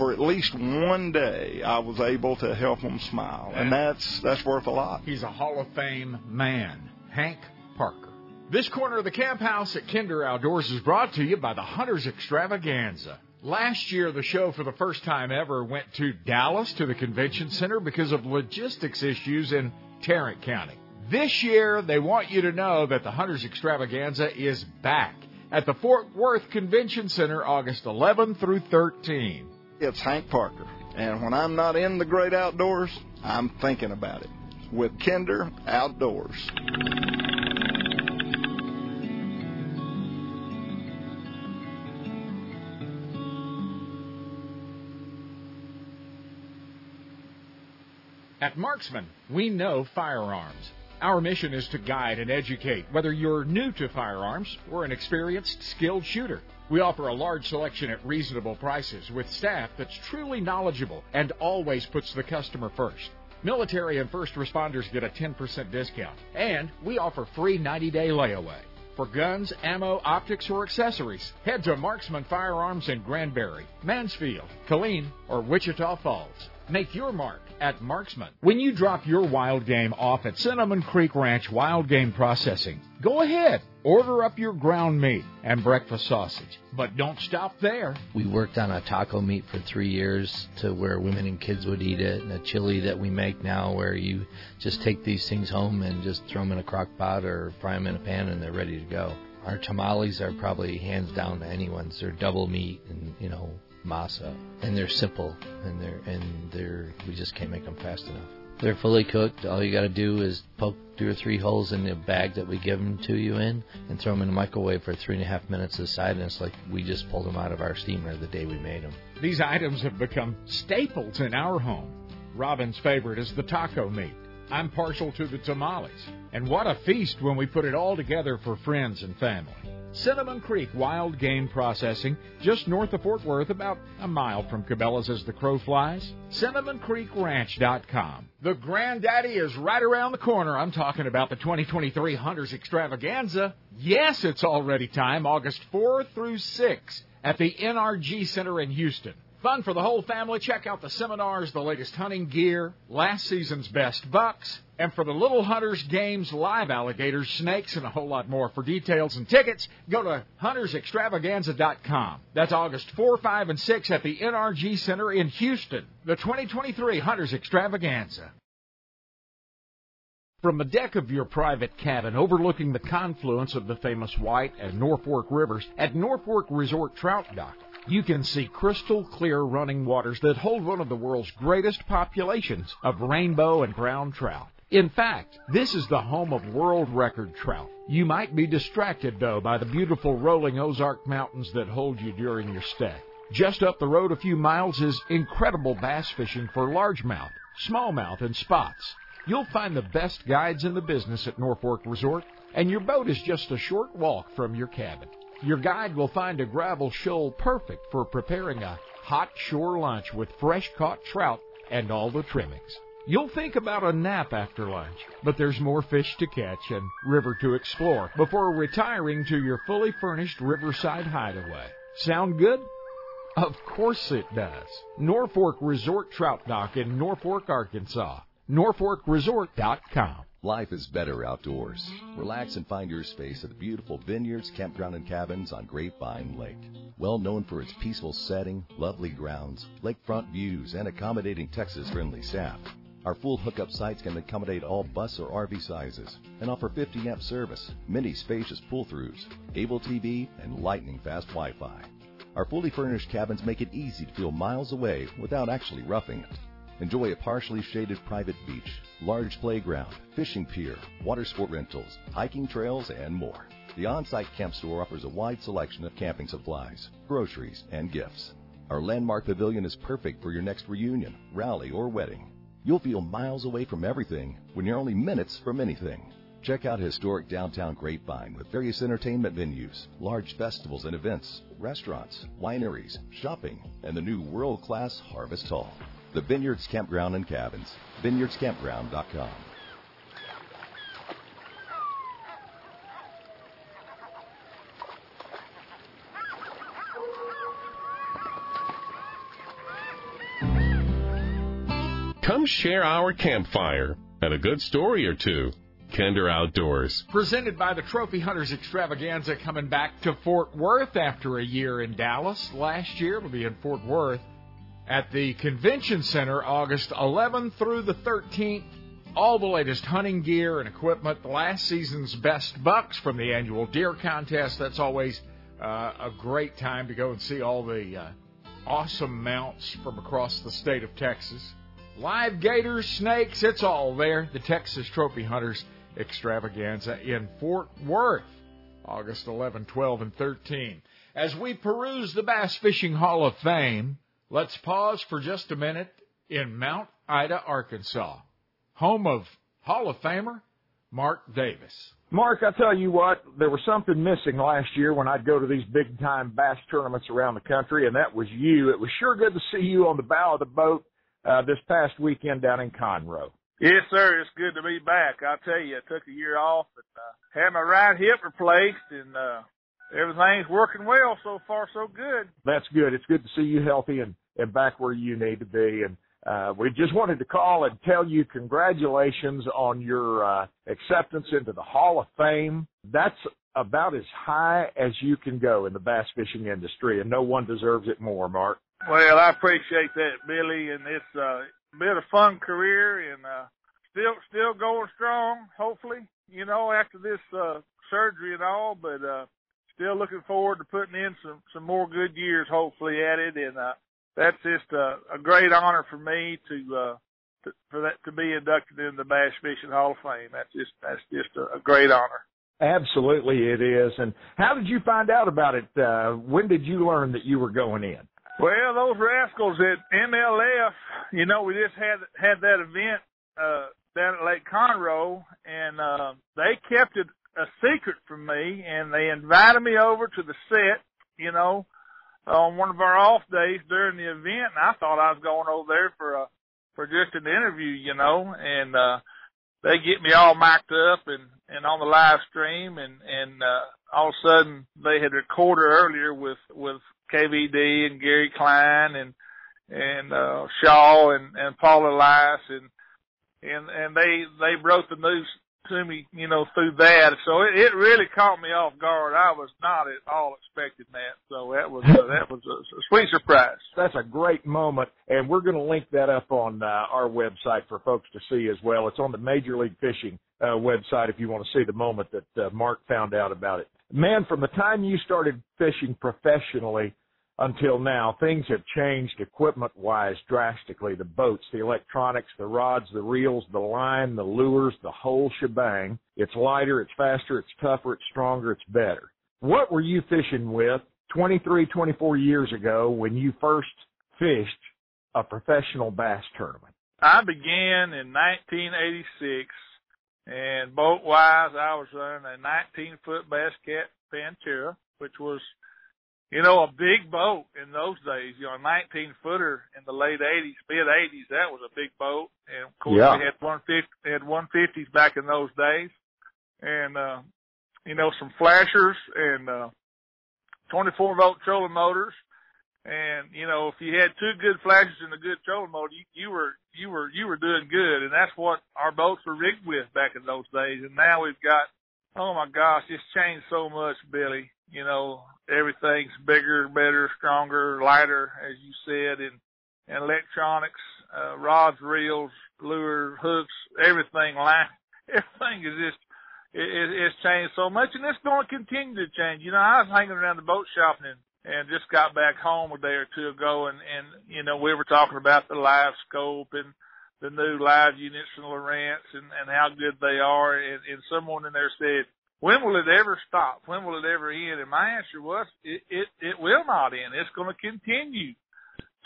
for at least one day, I was able to help them smile, and that's that's worth a lot. He's a Hall of Fame man, Hank Parker. This corner of the camp house at Kinder Outdoors is brought to you by the Hunters Extravaganza. Last year, the show for the first time ever went to Dallas to the convention center because of logistics issues in Tarrant County. This year, they want you to know that the Hunters Extravaganza is back at the Fort Worth Convention Center August 11 through 13. It's Hank Parker, and when I'm not in the great outdoors, I'm thinking about it with Kinder Outdoors. At Marksman, we know firearms. Our mission is to guide and educate, whether you're new to firearms or an experienced, skilled shooter. We offer a large selection at reasonable prices with staff that's truly knowledgeable and always puts the customer first. Military and first responders get a 10% discount, and we offer free 90 day layaway. For guns, ammo, optics, or accessories, head to Marksman Firearms in Granbury, Mansfield, Killeen, or Wichita Falls. Make your mark at Marksman. When you drop your wild game off at Cinnamon Creek Ranch Wild Game Processing, go ahead. Order up your ground meat and breakfast sausage. But don't stop there. We worked on a taco meat for three years to where women and kids would eat it, and a chili that we make now where you just take these things home and just throw them in a crock pot or fry them in a pan and they're ready to go. Our tamales are probably hands down to anyone's. They're double meat and, you know, masa, and they're simple, and they're and they're we just can't make them fast enough. They're fully cooked. All you got to do is poke two or three holes in the bag that we give them to you in, and throw them in the microwave for three and a half minutes aside, and it's like we just pulled them out of our steamer the day we made them. These items have become staples in our home. Robin's favorite is the taco meat. I'm partial to the tamales. And what a feast when we put it all together for friends and family. Cinnamon Creek Wild Game Processing, just north of Fort Worth, about a mile from Cabela's as the crow flies. CinnamonCreekRanch.com. The granddaddy is right around the corner. I'm talking about the 2023 Hunters Extravaganza. Yes, it's already time, August 4 through 6 at the NRG Center in Houston. Fun for the whole family. Check out the seminars, the latest hunting gear, last season's best bucks, and for the little hunters, games, live alligators, snakes, and a whole lot more. For details and tickets, go to huntersextravaganza.com. That's August 4, 5, and 6 at the NRG Center in Houston. The 2023 Hunters Extravaganza. From the deck of your private cabin overlooking the confluence of the famous White and Norfork rivers at Norfork Resort Trout Dock, you can see crystal clear running waters that hold one of the world's greatest populations of rainbow and brown trout. In fact, this is the home of world record trout. You might be distracted, though, by the beautiful rolling Ozark Mountains that hold you during your stay. Just up the road a few miles is incredible bass fishing for largemouth, smallmouth, and spots. You'll find the best guides in the business at Norfork Resort, and your boat is just a short walk from your cabin. Your guide will find a gravel shoal perfect for preparing a hot shore lunch with fresh caught trout and all the trimmings. You'll think about a nap after lunch, but there's more fish to catch and river to explore before retiring to your fully furnished riverside hideaway. Sound good? Of course it does. Norfork Resort Trout Dock in Norfork, Arkansas. NorforkResort.com. Life is better outdoors. Relax and find your space at the beautiful vineyards, campground, and cabins on Grapevine Lake. Well known for its peaceful setting, lovely grounds, lakefront views, and accommodating Texas friendly staff. Our full hookup sites can accommodate all bus or RV sizes and offer 50 amp service, many spacious pull throughs, able TV, and lightning fast Wi Fi. Our fully furnished cabins make it easy to feel miles away without actually roughing it. Enjoy a partially shaded private beach, large playground, fishing pier, water sport rentals, hiking trails, and more. The on site camp store offers a wide selection of camping supplies, groceries, and gifts. Our landmark pavilion is perfect for your next reunion, rally, or wedding. You'll feel miles away from everything when you're only minutes from anything. Check out historic downtown Grapevine with various entertainment venues, large festivals and events, restaurants, wineries, shopping, and the new world class Harvest Hall. The Vineyards Campground and Cabins. VineyardsCampground.com. Come share our campfire and a good story or two. Kinder Outdoors. Presented by the Trophy Hunters Extravaganza coming back to Fort Worth after a year in Dallas. Last year it'll be in Fort Worth at the Convention Center August 11th through the 13th. All the latest hunting gear and equipment, the last season's best bucks from the annual deer contest. That's always uh, a great time to go and see all the uh, awesome mounts from across the state of Texas. Live gators, snakes, it's all there. The Texas Trophy Hunters Extravaganza in Fort Worth, August 11, 12, and 13. As we peruse the Bass Fishing Hall of Fame, let's pause for just a minute in Mount Ida, Arkansas, home of Hall of Famer Mark Davis. Mark, I tell you what, there was something missing last year when I'd go to these big time bass tournaments around the country, and that was you. It was sure good to see you on the bow of the boat uh, this past weekend down in Conroe. Yes, sir. It's good to be back. I'll tell you, I took a year off and uh, had my right hip replaced, and uh, everything's working well so far. So good. That's good. It's good to see you healthy and and back where you need to be. And uh, we just wanted to call and tell you congratulations on your uh, acceptance into the Hall of Fame. That's about as high as you can go in the bass fishing industry, and no one deserves it more, Mark. Well, I appreciate that, Billy, and it's uh, been a fun career and uh, still still going strong. Hopefully, you know, after this uh, surgery and all, but uh, still looking forward to putting in some some more good years, hopefully, at it. And uh, that's just a, a great honor for me to, uh, to for that to be inducted in the Bass Fishing Hall of Fame. That's just that's just a, a great honor. Absolutely, it is. And how did you find out about it? Uh, when did you learn that you were going in? Well, those rascals at MLF, you know, we just had had that event uh down at Lake Conroe, and uh, they kept it a secret from me, and they invited me over to the set, you know, on one of our off days during the event, and I thought I was going over there for a for just an interview, you know, and uh they get me all mic'd up and and on the live stream and and uh all of a sudden they had recorded earlier with with KVD and Gary Klein and and uh Shaw and and Paul Elias and and and they they broke the news to me, you know, through that. So it, it really caught me off guard. I was not at all expecting that. So that was uh, that was a, a sweet surprise. That's a great moment, and we're going to link that up on uh, our website for folks to see as well. It's on the Major League Fishing uh, website if you want to see the moment that uh, Mark found out about it. Man, from the time you started fishing professionally until now, things have changed equipment wise drastically. The boats, the electronics, the rods, the reels, the line, the lures, the whole shebang. It's lighter, it's faster, it's tougher, it's stronger, it's better. What were you fishing with 23, 24 years ago when you first fished a professional bass tournament? I began in 1986 and boat wise, I was running a 19 foot bass cat which was you know, a big boat in those days, you know, a 19 footer in the late 80s, mid 80s, that was a big boat. And of course yeah. we had 150, had 150s back in those days. And, uh, you know, some flashers and, uh, 24 volt trolling motors. And, you know, if you had two good flashes and a good trolling motor, you, you were, you were, you were doing good. And that's what our boats were rigged with back in those days. And now we've got, oh my gosh, it's changed so much, Billy. You know, everything's bigger, better, stronger, lighter, as you said, and, and electronics. uh, rods, reels, lures, hooks, everything. Line, everything is just it, it, it's changed so much, and it's going to continue to change. You know, I was hanging around the boat shop and and just got back home a day or two ago, and and you know we were talking about the live scope and the new live units from Lowrance and and how good they are, and, and someone in there said, when will it ever stop? When will it ever end? And my answer was, it it, it will not end. It's going to continue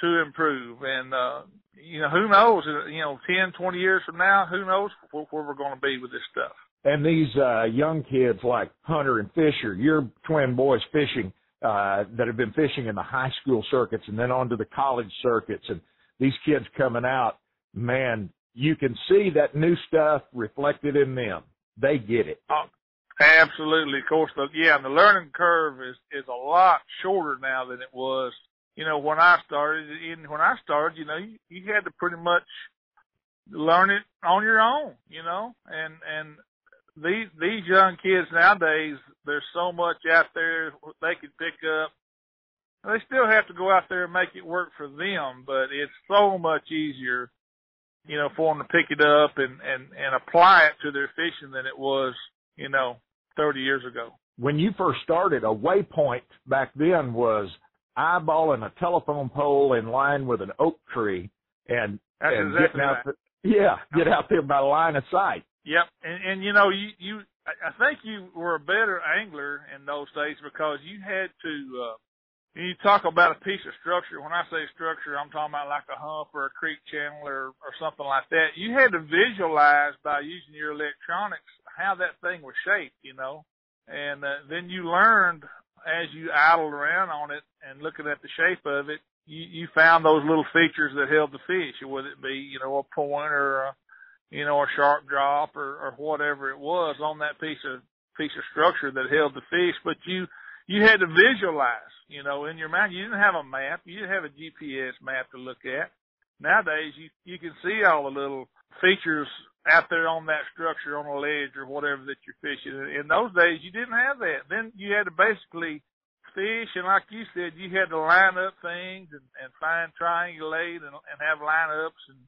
to improve, and uh, you know who knows? You know, ten, twenty years from now, who knows where, where we're going to be with this stuff. And these uh, young kids like Hunter and Fisher, your twin boys fishing uh, that have been fishing in the high school circuits and then on to the college circuits and these kids coming out, man, you can see that new stuff reflected in them. They get it. Oh, absolutely. Of course, the, yeah, and the learning curve is, is a lot shorter now than it was, you know, when I started. Even when I started, you know, you, you had to pretty much learn it on your own, you know, and, and these these young kids nowadays, there's so much out there they can pick up. They still have to go out there and make it work for them, but it's so much easier, you know, for them to pick it up and and and apply it to their fishing than it was, you know, 30 years ago. When you first started, a waypoint back then was eyeballing a telephone pole in line with an oak tree and That's and exactly getting out right. the, yeah, get out there by line of sight. Yep, and and you know you you I think you were a better angler in those days because you had to. uh you talk about a piece of structure, when I say structure, I'm talking about like a hump or a creek channel or, or something like that. You had to visualize by using your electronics how that thing was shaped, you know, and uh, then you learned as you idled around on it and looking at the shape of it, you, you found those little features that held the fish, whether it be, you know, a point or a, you know, a sharp drop or, or whatever it was on that piece of piece of structure that held the fish, but you you had to visualize, you know, in your mind. You didn't have a map, you didn't have a GPS map to look at. Nowadays you you can see all the little features out there on that structure on a ledge or whatever that you're fishing. In those days you didn't have that. Then you had to basically fish and like you said, you had to line up things and, and find triangulate and, and have lineups and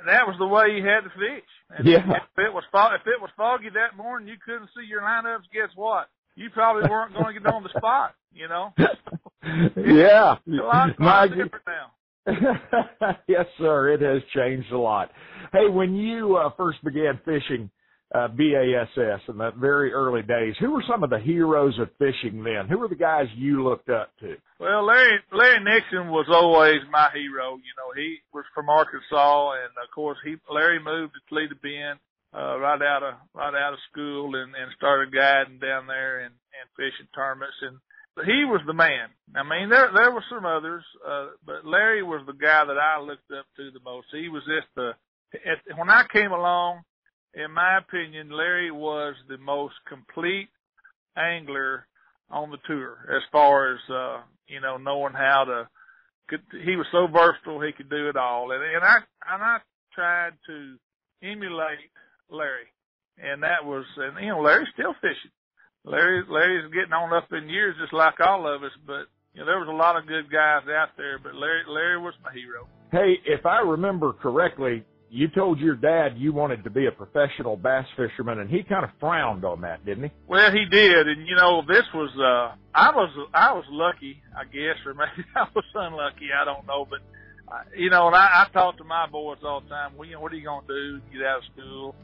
and that was the way you had to fish. And Yeah. If it was fog, if it was foggy that morning, you couldn't see your lineups. Guess what? You probably weren't going to get on the spot. You know. yeah. It's a lot, My- lot different now. yes, sir. It has changed a lot. Hey, when you uh, first began fishing uh, B.A.S.S in the very early days, who were some of the heroes of fishing then? Who were the guys you looked up to? Well, Larry Larry Nixon was always my hero. You know, he was from Arkansas, and of course, he Larry moved to Toledo Bend uh, right out of right out of school and and started guiding down there and and fishing tournaments and. He was the man. I mean, there there were some others, uh, but Larry was the guy that I looked up to the most. He was just the. At, when I came along, in my opinion, Larry was the most complete angler on the tour as far as uh you know knowing how to could he was so versatile he could do it all and and I and I tried to emulate Larry and that was and you know Larry's still fishing Larry Larry's getting on up in years just like all of us but you know there was a lot of good guys out there but Larry Larry was my hero Hey, if I remember correctly, you told your dad you wanted to be a professional bass fisherman, and he kind of frowned on that, didn't he? Well, he did, and you know, this was uh I was I was lucky, I guess, or maybe I was unlucky, I don't know, but uh, you know, and I, I talk to my boys all the time. Well, you know, what are you going to do? Get out of school?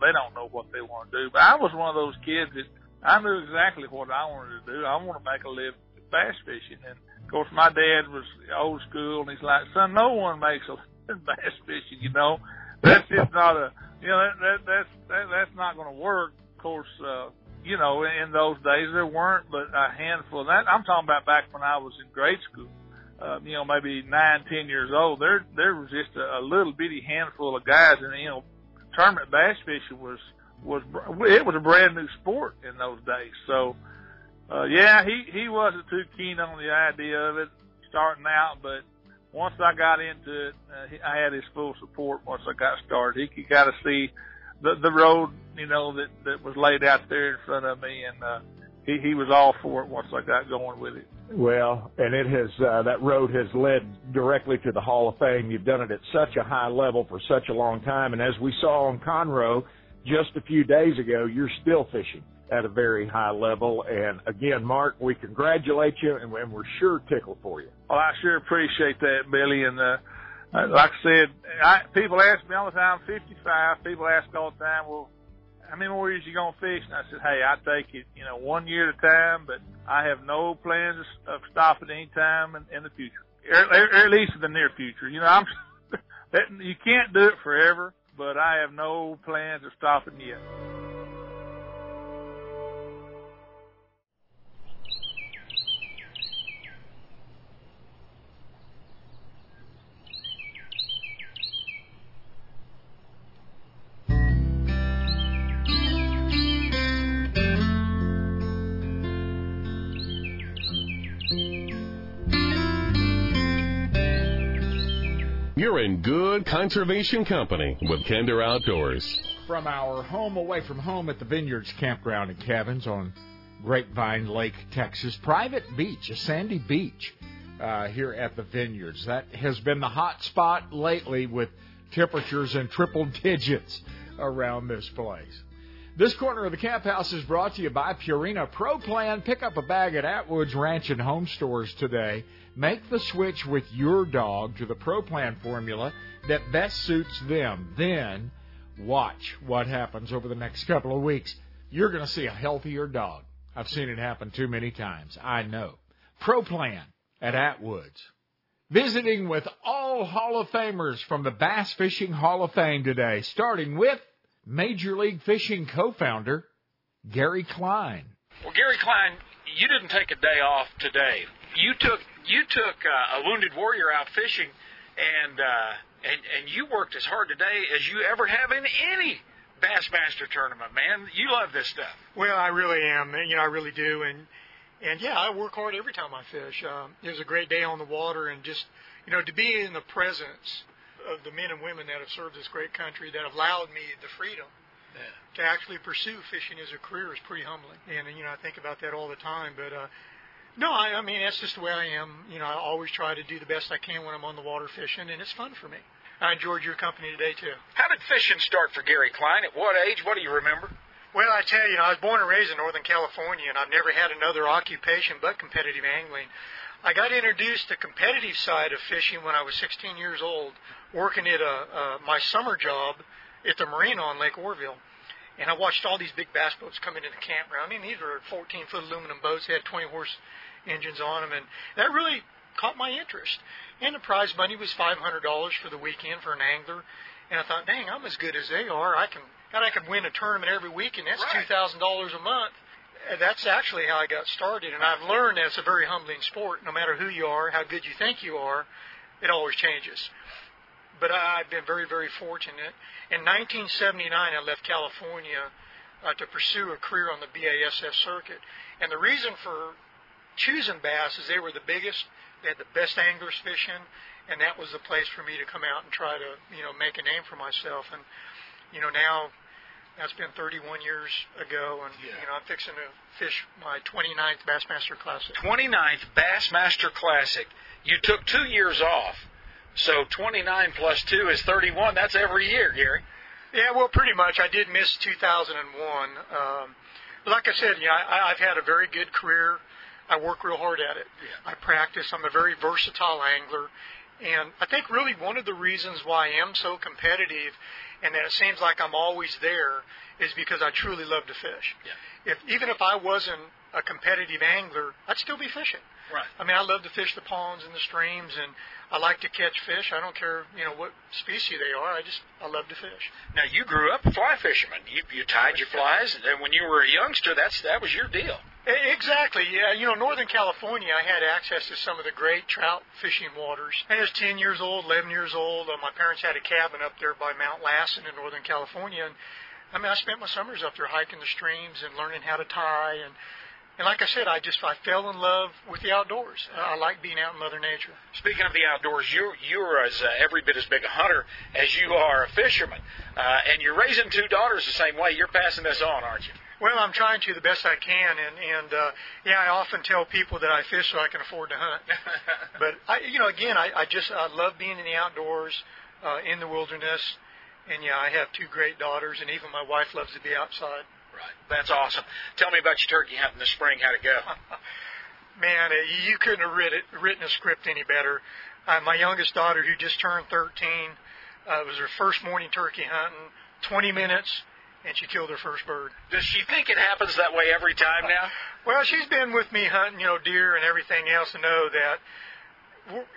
They don't know what they want to do, but I was one of those kids that I knew exactly what I wanted to do. I want to make a living bass fishing, and of course, my dad was old school, and he's like, "Son, no one makes a living bass fishing, you know." That's just not a, you know, that, that that's that, that's not going to work. Of course, uh, you know, in those days there weren't but a handful. And that I'm talking about back when I was in grade school. Uh, you know, maybe nine, ten years old. There, there was just a, a little bitty handful of guys, and you know, tournament bass fishing was was it was a brand new sport in those days. So, uh, yeah, he he wasn't too keen on the idea of it starting out, but once I got into it, uh, he, I had his full support once I got started. He could kind of see the the road, you know, that that was laid out there in front of me, and uh, he he was all for it once I got going with it. Well, and it has uh, that road has led directly to the Hall of Fame. You've done it at such a high level for such a long time, and as we saw on Conroe just a few days ago, you're still fishing at a very high level. And again, Mark, we congratulate you, and, we're sure tickled for you. Well, I sure appreciate that, Billy. And uh, like I said, I, people ask me all the time. 55. People ask all the time, well how many more years you gonna fish? And I said, hey, I take it, you know, one year at a time, but I have no plans of stopping any time in, in the future, or, or at least in the near future. You know, I'm you can't do it forever, but I have no plans of stopping yet. You're in good conservation company with Kinder Outdoors. From our home away from home at the Vineyards Campground and Cabins on Grapevine Lake, Texas, private beach, a sandy beach uh, here at the Vineyards. That has been the hot spot lately with temperatures in triple digits around this place. This corner of the camp house is brought to you by Purina Pro Plan. Pick up a bag at Atwood's Ranch and Home Stores today. Make the switch with your dog to the Pro Plan formula that best suits them. Then watch what happens over the next couple of weeks. You're going to see a healthier dog. I've seen it happen too many times. I know. Pro Plan at Atwood's. Visiting with all Hall of Famers from the Bass Fishing Hall of Fame today, starting with Major League Fishing co-founder Gary Klein. Well, Gary Klein, you didn't take a day off today. You took you took uh, a wounded warrior out fishing, and uh, and and you worked as hard today as you ever have in any Bassmaster tournament. Man, you love this stuff. Well, I really am. You know, I really do, and and yeah, I work hard every time I fish. Um, it was a great day on the water, and just you know to be in the presence of the men and women that have served this great country that have allowed me the freedom yeah. to actually pursue fishing as a career is pretty humbling. And you know, I think about that all the time. But uh, no, I, I mean that's just the way I am. You know, I always try to do the best I can when I'm on the water fishing, and it's fun for me. I enjoyed your company today too. How did fishing start for Gary Klein? At what age? What do you remember? Well, I tell you, I was born and raised in Northern California, and I've never had another occupation but competitive angling. I got introduced to competitive side of fishing when I was 16 years old, working at a, uh, my summer job at the marina on Lake Oroville. And I watched all these big bass boats come into the campground. I mean, these were 14 foot aluminum boats. They had 20 horse engines on them, and that really caught my interest. And the prize money was $500 for the weekend for an angler. And I thought, dang, I'm as good as they are. I can, and I can win a tournament every week, and that's right. $2,000 a month that's actually how I got started, and I've learned that it's a very humbling sport. No matter who you are, how good you think you are, it always changes. But I've been very, very fortunate. In 1979, I left California uh, to pursue a career on the B.A.S.S circuit, and the reason for choosing bass is they were the biggest, they had the best anglers fishing, and that was the place for me to come out and try to, you know, make a name for myself. And you know, now that's been 31 years ago, and yeah. you know I'm fixing to fish my 29th Bassmaster Classic. 29th Bassmaster Classic. You took two years off, so 29 plus two is 31. That's every year, Gary. Yeah, well, pretty much. I did miss 2001. Um, like I said, you know, I, I've had a very good career. I work real hard at it. Yeah. I practice. I'm a very versatile angler. And I think really one of the reasons why I am so competitive and that it seems like I'm always there is because I truly love to fish. Yeah. If even if I wasn't a competitive angler, I'd still be fishing. Right. I mean, I love to fish the ponds and the streams, and I like to catch fish. I don't care, you know, what species they are. I just I love to fish. Now, you grew up a fly fisherman. You you tied your flies, and when you were a youngster, that's that was your deal. Exactly. Yeah. You know, Northern California, I had access to some of the great trout fishing waters. I was 10 years old, 11 years old. Uh, my parents had a cabin up there by Mount Lassen in Northern California, and I mean, I spent my summers up there hiking the streams and learning how to tie and and like I said, I just I fell in love with the outdoors. I like being out in Mother Nature. Speaking of the outdoors, you you're as uh, every bit as big a hunter as you are a fisherman, uh, and you're raising two daughters the same way. You're passing this on, aren't you? Well, I'm trying to the best I can, and and uh, yeah, I often tell people that I fish so I can afford to hunt. but I, you know, again, I, I just I love being in the outdoors, uh, in the wilderness, and yeah, I have two great daughters, and even my wife loves to be outside. Right, that's awesome. Tell me about your turkey hunting this spring. How'd it go? Man, uh, you couldn't have written, written a script any better. Uh, my youngest daughter, who just turned 13, uh, it was her first morning turkey hunting. 20 minutes, and she killed her first bird. Does she think it happens that way every time now? well, she's been with me hunting, you know, deer and everything else, to know that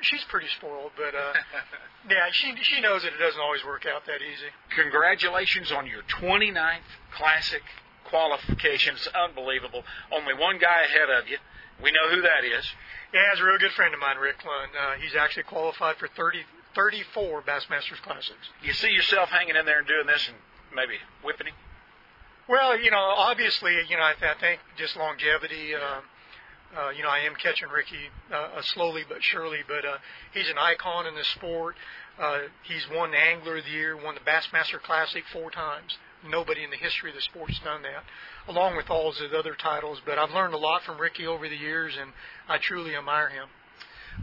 she's pretty spoiled. But uh, yeah, she she knows that it doesn't always work out that easy. Congratulations on your 29th Classic qualifications. Unbelievable. Only one guy ahead of you. We know who that is. Yeah, he's a real good friend of mine, Rick Clunn. Uh, he's actually qualified for 30, 34 Bassmasters Classics. You see yourself hanging in there and doing this and maybe whipping him? Well, you know, obviously, you know, I, th- I think just longevity. Uh, uh, you know, I am catching Ricky uh, slowly but surely, but uh, he's an icon in this sport. Uh, he's won the Angler of the Year, won the Bassmaster Classic four times. Nobody in the history of the sport's done that, along with all his other titles. But I've learned a lot from Ricky over the years, and I truly admire him.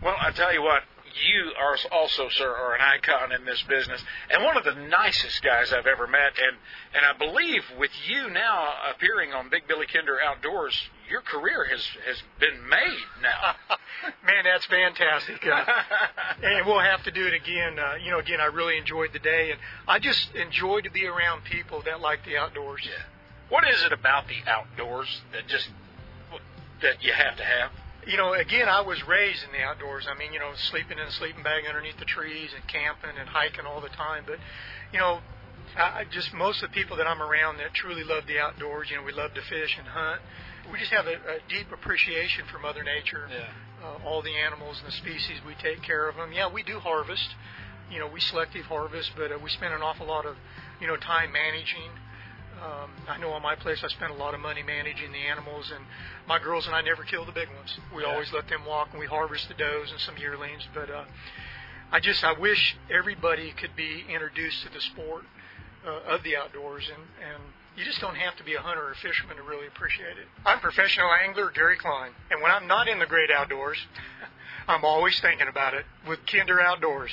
Well, I tell you what, you are also, sir, are an icon in this business, and one of the nicest guys I've ever met. And and I believe with you now appearing on Big Billy Kinder Outdoors, your career has has been made now. Man, that's fantastic. Uh, and we'll have to do it again. Uh, you know, again, I really enjoyed the day, and I just enjoy to be around people that like the outdoors. Yeah. What is it about the outdoors that just that you have to have? You know, again, I was raised in the outdoors. I mean, you know, sleeping in a sleeping bag underneath the trees and camping and hiking all the time. But, you know, I, just most of the people that I'm around that truly love the outdoors, you know, we love to fish and hunt. We just have a, a deep appreciation for Mother Nature, yeah. uh, all the animals and the species. We take care of them. Yeah, we do harvest. You know, we selective harvest, but uh, we spend an awful lot of, you know, time managing um, I know on my place I spent a lot of money managing the animals, and my girls and I never kill the big ones. We yeah. always let them walk, and we harvest the does and some yearlings. But uh, I just I wish everybody could be introduced to the sport uh, of the outdoors, and and you just don't have to be a hunter or a fisherman to really appreciate it. I'm professional angler Gary Klein, and when I'm not in the great outdoors, I'm always thinking about it with Kinder Outdoors.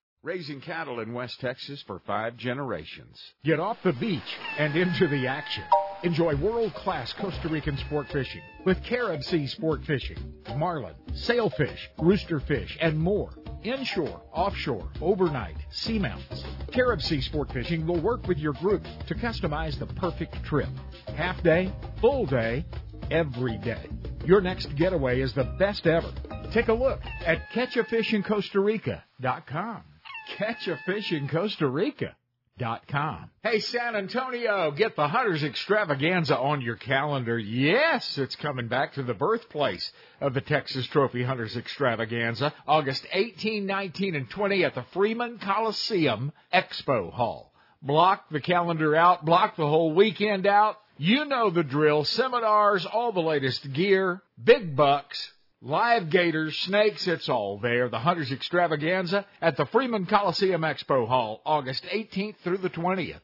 raising cattle in West Texas for five generations. Get off the beach and into the action. Enjoy world-class Costa Rican sport fishing with Carib Sea Sport Fishing, marlin, sailfish, roosterfish, and more. Inshore, offshore, overnight, seamounts. Carib Sea Sport Fishing will work with your group to customize the perfect trip. Half day, full day, every day. Your next getaway is the best ever. Take a look at catchafishincostarica.com. Catch a fish in Costa. Hey, San Antonio, get the Hunters Extravaganza on your calendar. Yes, it's coming back to the birthplace of the Texas Trophy Hunters Extravaganza, August 18, 19, and 20 at the Freeman Coliseum Expo Hall. Block the calendar out, block the whole weekend out. You know the drill. Seminars, all the latest gear, big bucks, Live gators, snakes, it's all there. The Hunters Extravaganza at the Freeman Coliseum Expo Hall, August 18th through the 20th.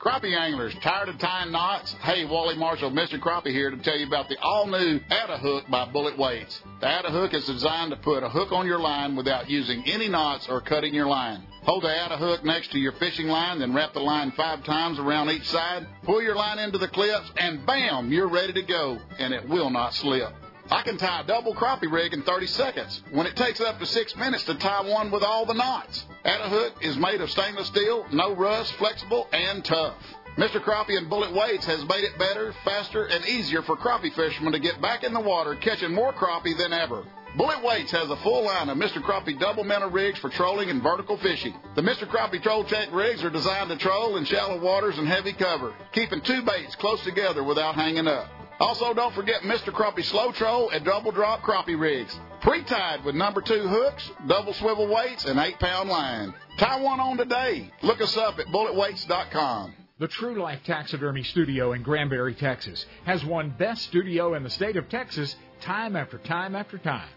Crappie anglers, tired of tying knots? Hey, Wally Marshall, Mr. Crappie here to tell you about the all-new Atta Hook by Bullet Weights. The Atta Hook is designed to put a hook on your line without using any knots or cutting your line. Hold the Atta Hook next to your fishing line, then wrap the line five times around each side. Pull your line into the clips, and bam, you're ready to go, and it will not slip. I can tie a double crappie rig in 30 seconds when it takes up to six minutes to tie one with all the knots. Atta Hook is made of stainless steel, no rust, flexible, and tough. Mr. Crappie and Bullet Weights has made it better, faster, and easier for crappie fishermen to get back in the water catching more crappie than ever. Bullet Weights has a full line of Mr. Crappie double minnow rigs for trolling and vertical fishing. The Mr. Crappie Troll Check rigs are designed to troll in shallow waters and heavy cover, keeping two baits close together without hanging up. Also, don't forget Mr. Crappie Slow Troll and Double Drop Crappie Rigs. Pre-tied with number two hooks, double swivel weights, and eight-pound line. Tie one on today. Look us up at bulletweights.com. The True Life Taxidermy Studio in Granbury, Texas, has won Best Studio in the state of Texas time after time after time.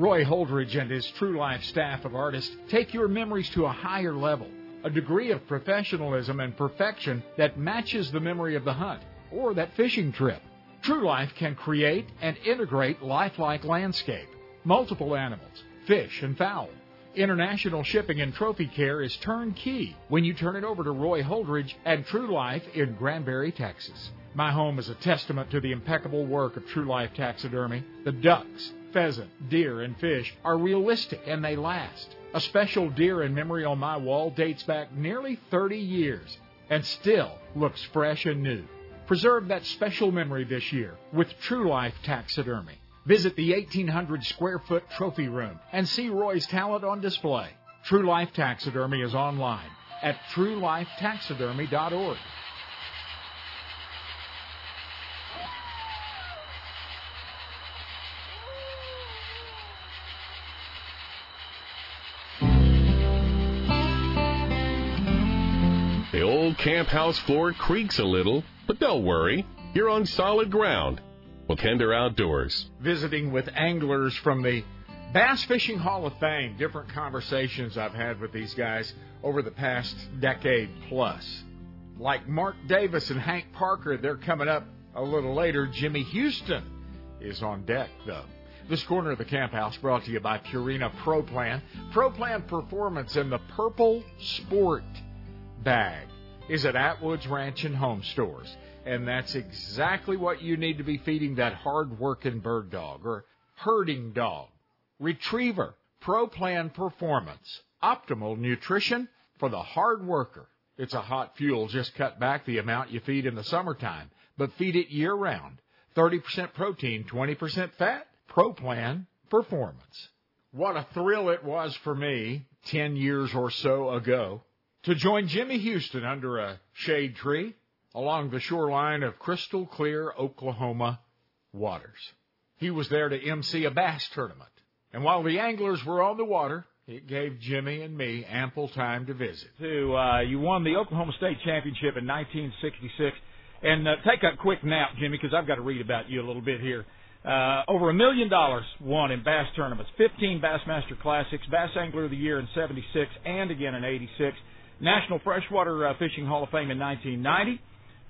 Roy Holdridge and his True Life staff of artists take your memories to a higher level, a degree of professionalism and perfection that matches the memory of the hunt or that fishing trip. True Life can create and integrate lifelike landscape, multiple animals, fish, and fowl. International shipping and trophy care is turnkey when you turn it over to Roy Holdridge and True Life in Granbury, Texas. My home is a testament to the impeccable work of True Life Taxidermy. The ducks, pheasant, deer, and fish are realistic and they last. A special deer in memory on my wall dates back nearly 30 years and still looks fresh and new. Preserve that special memory this year with True Life Taxidermy. Visit the 1,800 square foot trophy room and see Roy's talent on display. True Life Taxidermy is online at truelifetaxidermy.org. camp house floor creaks a little, but don't worry. You're on solid ground. Wakender Outdoors. Visiting with anglers from the Bass Fishing Hall of Fame. Different conversations I've had with these guys over the past decade plus. Like Mark Davis and Hank Parker, they're coming up a little later. Jimmy Houston is on deck, though. This corner of the camp house brought to you by Purina Pro Plan. Pro Plan Performance in the Purple Sport bag is at Atwood's Ranch and Home Stores. And that's exactly what you need to be feeding that hard working bird dog or herding dog. Retriever, Pro Plan Performance, optimal nutrition for the hard worker. It's a hot fuel. Just cut back the amount you feed in the summertime, but feed it year round. 30% protein, 20% fat. Pro Plan Performance. What a thrill it was for me 10 years or so ago to join Jimmy Houston under a shade tree along the shoreline of crystal clear Oklahoma waters. He was there to MC a bass tournament. And while the anglers were on the water, it gave Jimmy and me ample time to visit. To uh, you won the Oklahoma State Championship in 1966, and uh, take a quick nap, Jimmy, because I've got to read about you a little bit here. Uh, over a million dollars won in bass tournaments, 15 Bassmaster Classics, Bass Angler of the Year in 76 and again in 86, National Freshwater uh, Fishing Hall of Fame in 1990,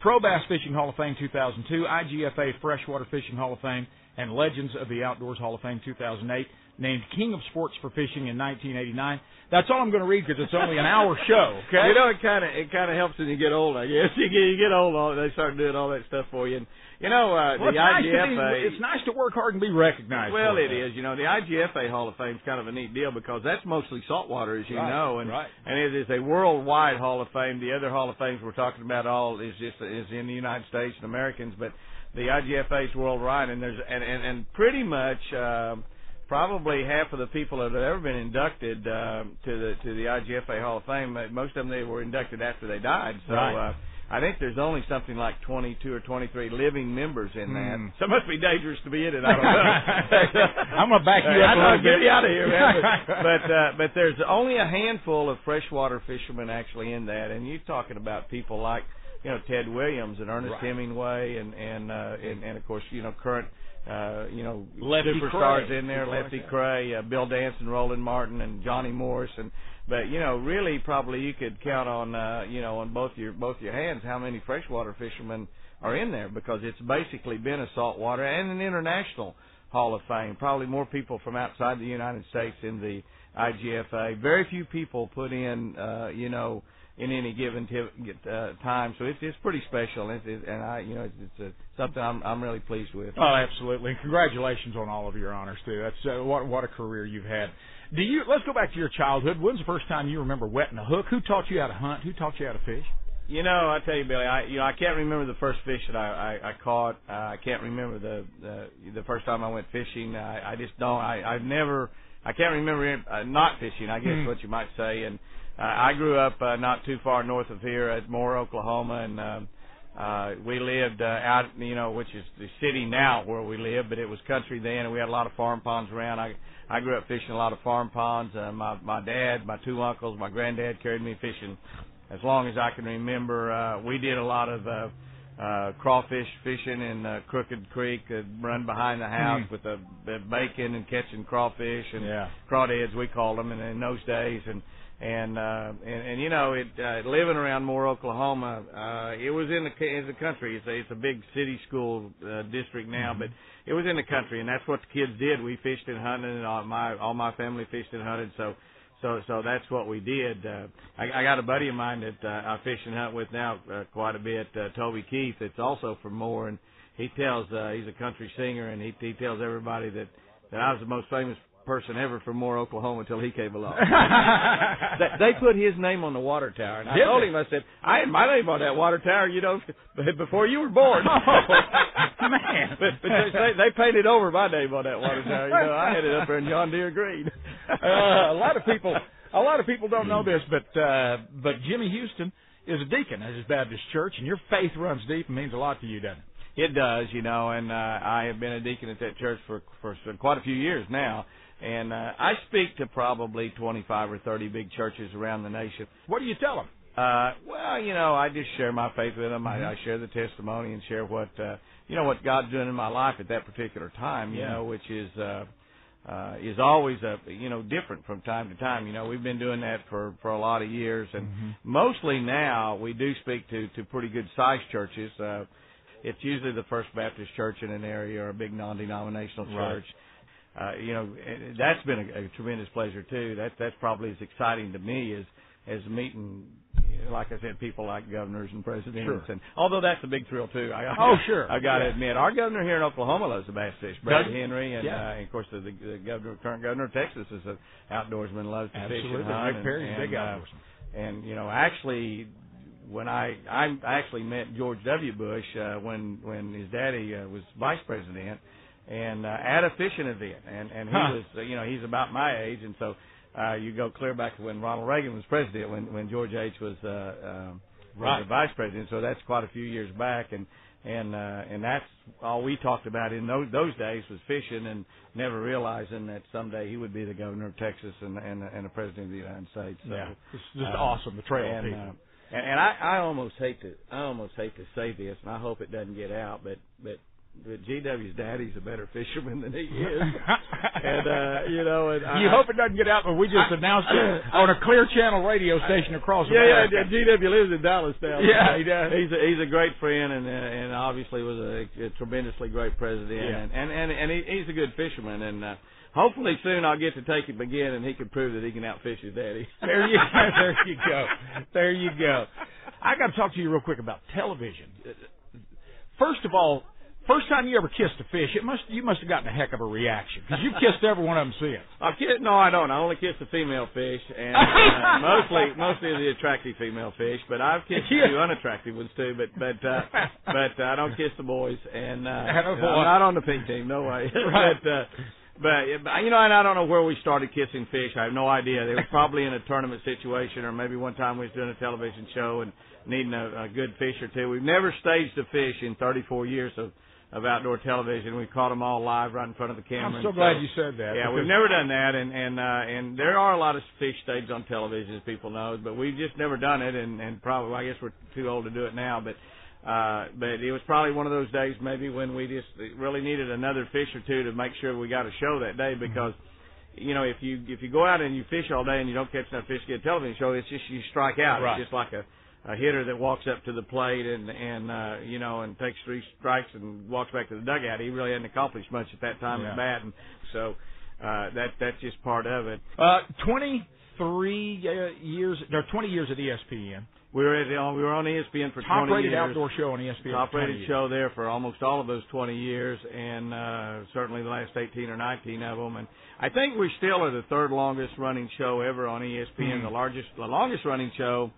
Pro Bass Fishing Hall of Fame 2002, IGFA Freshwater Fishing Hall of Fame, and Legends of the Outdoors Hall of Fame 2008. Named King of Sports for Fishing in 1989. That's all I'm going to read because it's only an hour show. Okay. You know, it kind of it kind of helps when you get old. I guess you get you get old, all they start doing all that stuff for you. And you know, uh, well, the it's IGFA. to be, it's nice to work hard and be recognized. Well, it is. You know, the IGFA Hall of Fame is kind of a neat deal because that's mostly saltwater, as you Right, know, and right. and it is a worldwide Hall of Fame. The other Hall of Fames we're talking about all is just is in the United States and Americans, but the IGFA is worldwide, and there's and and, and pretty much. Um, Probably half of the people that have ever been inducted uh, to the to the IGFA Hall of Fame, uh, most of them they were inducted after they died. So Right. uh, I think there's only something like 22 or 23 living members in that. Hmm. So it must be dangerous to be in it. I don't know. I'm gonna back you up I a know, little get me out of here, man. But but, uh, but there's only a handful of freshwater fishermen actually in that, and you're talking about people like you know Ted Williams and Ernest Right. Hemingway and and uh, and, and of course you know current uh, you know, Lefty superstars Kreh. in there, Of Lefty. Kreh, uh, Bill Danson, Roland Martin, and Johnny Morris, and but you know, really, probably you could count on uh, you know on both your both your hands how many freshwater fishermen are in there because it's basically been a saltwater and an international Hall of Fame. Probably more people from outside the United States in the IGFA. Very few people put in, uh, you know, in any given t- uh, time. So it's it's pretty special, and, it's, and I, you know, it's, it's a, something I'm I'm really pleased with. Oh, absolutely. And congratulations on all of your honors too. That's uh, what what a career you've had. Do you? Let's go back to your childhood. When's the first time you remember wetting a hook? Who taught you how to hunt? Who taught you how to fish? You know, I tell you, Billy, I you know I can't remember the first fish that I I, I caught. Uh, I can't remember the, the the first time I went fishing. I, I just don't. I I've never. I can't remember it, uh, not fishing. I guess Hmm. what you might say. And uh, I grew up uh, not too far north of here at Moore, Oklahoma, and um, uh, we lived uh, out, you know, which is the city now where we live, but it was country then, and we had a lot of farm ponds around. I I grew up fishing a lot of farm ponds. Uh, my my dad, my two uncles, my granddad carried me fishing as long as I can remember. Uh, we did a lot of uh, uh, crawfish fishing in uh, Crooked Creek, uh, run behind the house Hmm. with the, the bacon and catching crawfish and Yeah. crawdads we called them in, in those days and and uh and, and you know it uh, living around Moore Oklahoma uh it was in the in the country. It's a it's a big city school uh, district now but it was in the country and that's what the kids did. We fished and hunted and all my all my family fished and hunted so so so that's what we did. Uh I, I got a buddy of mine that uh, I fish and hunt with now uh, quite a bit uh, Toby Keith it's also from Moore and he tells uh he's a country singer and he he tells everybody that that I was the most famous person ever from Moore, Oklahoma until he came along. they, they put his name on the water tower, and I Did told they? him, I said, I had my name on that water tower, you know, before you were born. Oh, man. but, but they, they painted over my name on that water tower. You know, I had it up there in John Deere Green. uh, a lot of people, a lot of people don't know this, but uh, but Jimmy Houston is a deacon at his Baptist church, and your faith runs deep and means a lot to you, doesn't it? It does, you know, and uh, I have been a deacon at that church for for quite a few years now, and uh, I speak to probably 25 or 30 big churches around the nation. What do you tell them? Uh, well, you know, I just share my faith with them. Mhm. I, I share the testimony and share what uh, you know what God's doing in my life at that particular time. You Yeah. know, which is. uh uh, is always a you know different from time to time. You know, we've been doing that for for a lot of years, and Mhm. mostly now we do speak to to pretty good sized churches. Uh, it's usually the First Baptist Church in an area or a big non-denominational Right. church. Uh, you know, and that's been a, a tremendous pleasure too. That that's probably as exciting to me as as meeting, like I said, people like governors and presidents. Sure. And although that's a big thrill too. I, Oh, sure. I got to Yeah. admit, our governor here in Oklahoma loves the bass fish. Brad? Henry, and, Yeah. uh, and of course the, the governor, current governor of Texas is an outdoorsman, loves to fish Absolutely. and hunt. And- Perry's a and, big uh, outdoorsman. and you know, actually, when I I actually met George W. Bush uh, when when his daddy uh, was vice president, and uh, at a fishing event, and and he Huh. was uh, you know he's about my age, and so uh, you go clear back to when Ronald Reagan was president, when when George H. was uh, um, was Right. the vice president. So that's quite a few years back, and and uh, and that's all we talked about in those those days was fishing, and never realizing that someday he would be the governor of Texas and and, and the president of the United States. So, Yeah. It's just uh, awesome, the trail and, people. uh, and, and I, I almost hate to I almost hate to say this, and I hope it doesn't get out, but but but GW's daddy's a better fisherman than he is, and uh, you know, and you I, hope it doesn't get out, but we just I- announced it on a clear channel radio station across yeah, yeah, America. yeah, GW lives in Dallas now. Yeah, he does. He's a, he's a great friend, and uh, and obviously was a, a tremendously great president, Yeah. and and and, and he, he's a good fisherman, and uh, hopefully soon I'll get to take him again, and he can prove that he can outfish his daddy. There you there you go. There you go. I got to talk to you real quick about television. First of all, first time you ever kissed a fish, it must you must have gotten a heck of a reaction because you've kissed every one of them since. I've kissed, no, I don't. I only kiss the female fish, and uh, mostly mostly the attractive female fish. But I've kissed a few unattractive ones too. But but uh, but uh, I don't kiss the boys, and uh, Attaboy. I'm not on the pink team. No way. Right. but uh, but you know, and I don't know where we started kissing fish. I have no idea. They was probably in a tournament situation, or maybe one time we was doing a television show and needing a, a good fish or two. We've never staged a fish in 34 years of of outdoor television. We caught them all live right in front of the camera. I'm so glad you said that. yeah, we've never done that, and and uh, and there are a lot of fish staged on television, as people know, but we've just never done it, and and probably I guess we're too old to do it now. But Uh, but it was probably one of those days maybe when we just really needed another fish or two to make sure we got a show that day because you know if you if you go out and you fish all day and you don't catch enough fish to get a television show it's just you strike out Right. it's just like a a hitter that walks up to the plate and and uh you know and takes three strikes and walks back to the dugout he really hadn't accomplished much at that time Yeah. at bat and so uh that that's just part of it Uh, 23 uh, years, or 20 years at ESPN. we were at the, we were on ESPN for Top 20 rated years. outdoor show on ESPN. top rated years. show there for almost all of those 20 years, and uh, certainly the last 18 or 19 of them. And I think we still are the third longest running show ever on ESPN. Hmm. The largest, the longest running show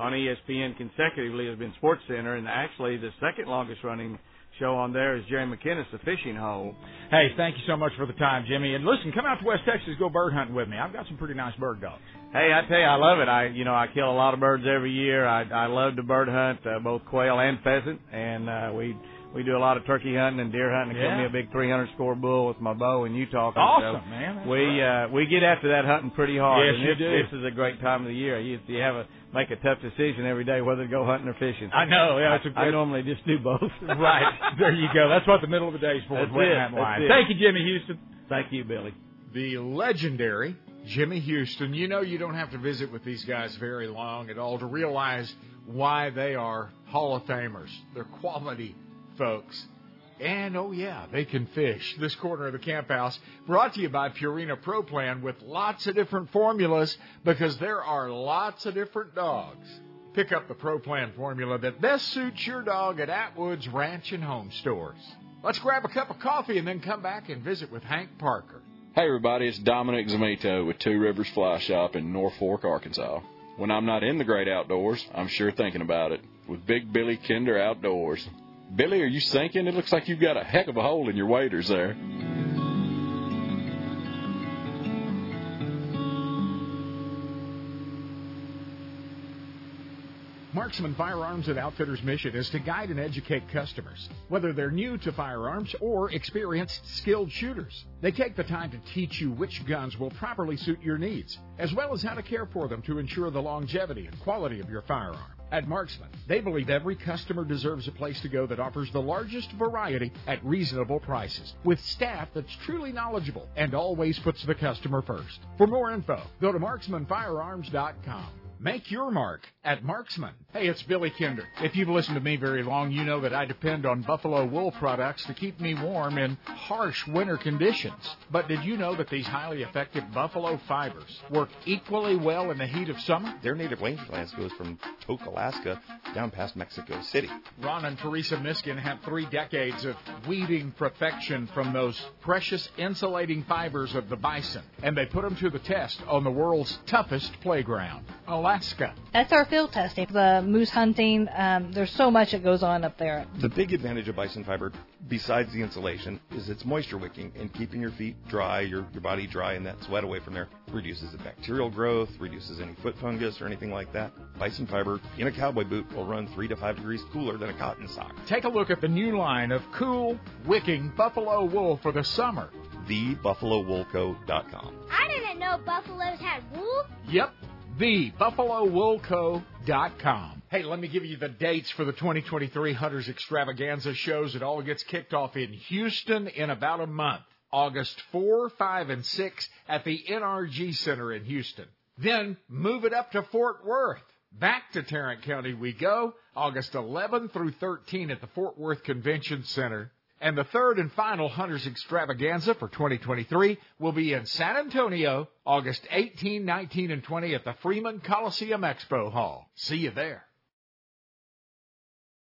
on ESPN consecutively has been Sports Center, and actually the second longest running show on there is Jerry McKinnis, the fishing hole. Hey, thank you so much for the time, Jimmy. And listen, come out to West Texas, go bird hunting with me. I've got some pretty nice bird dogs. Hey, I tell you, I love it. I, you know, I kill a lot of birds every year. I, I love to bird hunt, uh, both quail and pheasant, and uh, we we do a lot of turkey hunting and deer hunting. I killed Yeah. me a big 300 score bull with my bow in Utah. Awesome, so man. That's We great. uh, we get after that hunting pretty hard. Yes, and you this, do. This is a great time of the year. You, you have a make a tough decision every day whether to go hunting or fishing. I know, yeah, it's a I, I good- normally just do both. right. There you go. That's what the middle of the day is for. That's it. that That's line. it. Thank you, Jimmy Houston. Thank you, Billy. The legendary Jimmy Houston. You know, you don't have to visit with these guys very long at all to realize why they are Hall of Famers. They're quality folks. And oh, yeah, they can fish. This corner of the camp house brought to you by Purina Pro Plan with lots of different formulas because there are lots of different dogs. Pick up the Pro Plan formula that best suits your dog at Atwood's Ranch and Home Stores. Let's grab a cup of coffee and then come back and visit with Hank Parker. Hey everybody, it's Dominic Zamito with Two Rivers Fly Shop in Norfork, Arkansas. When I'm not in the great outdoors, I'm sure thinking about it with Big Billy Kinder Outdoors. Billy, are you sinking? It looks like you've got a heck of a hole in your waders there. Marksman Firearms and Outfitters' mission is to guide and educate customers, whether they're new to firearms or experienced skilled shooters. They take the time to teach you which guns will properly suit your needs, as well as how to care for them to ensure the longevity and quality of your firearm. At Marksman, they believe every customer deserves a place to go that offers the largest variety at reasonable prices, with staff that's truly knowledgeable and always puts the customer first. For more info, go to marksmanfirearms.com. Make your mark at Marksman. Hey, it's Billy Kinder. If you've listened to me very long, you know that I depend on Buffalo wool products to keep me warm in harsh winter conditions. But did you know that these highly effective buffalo fibers work equally well in the heat of summer? Their native rangelands goes from Tok, Alaska, down past Mexico City. Ron and Teresa Miskin have three decades of weaving perfection from those precious insulating fibers of the bison, and they put them to the test on the world's toughest playground, Alaska. That's our field testing. The moose hunting, um, there's so much that goes on up there. The big advantage of bison fiber, besides the insulation, is its moisture wicking and keeping your feet dry, your, your body dry, and that sweat away from there. Reduces the bacterial growth, reduces any foot fungus or anything like that. Bison fiber in a cowboy boot will run three to five degrees cooler than a cotton sock. Take a look at the new line of cool, wicking buffalo wool for the summer. TheBuffaloWoolCo.com. I didn't know buffaloes had wool. Yep, thebuffalowoolco.com. Hey, let me give you the dates for the 2023 Hunters Extravaganza shows. It all gets kicked off in Houston in about a month. August 4, 5, and 6 at the NRG Center in Houston. Then move it up to Fort Worth. Back to Tarrant County we go, August 11 through 13 at the Fort Worth Convention Center. And the third and final Hunters Extravaganza for 2023 will be in San Antonio, August 18, 19, and 20 at the Freeman Coliseum Expo Hall. See you there.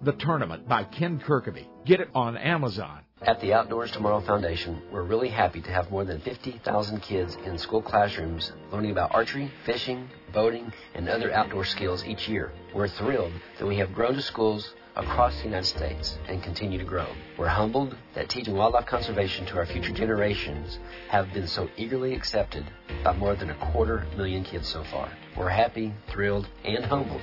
The Tournament by Ken Kirkaby. Get it on Amazon. At the Outdoors Tomorrow Foundation, we're really happy to have more than 50,000 kids in school classrooms learning about archery, fishing, boating, and other outdoor skills each year. We're thrilled that we have grown to schools across the United States and continue to grow. We're humbled that teaching wildlife conservation to our future generations have been so eagerly accepted by more than a quarter million kids so far. We're happy, thrilled, and humbled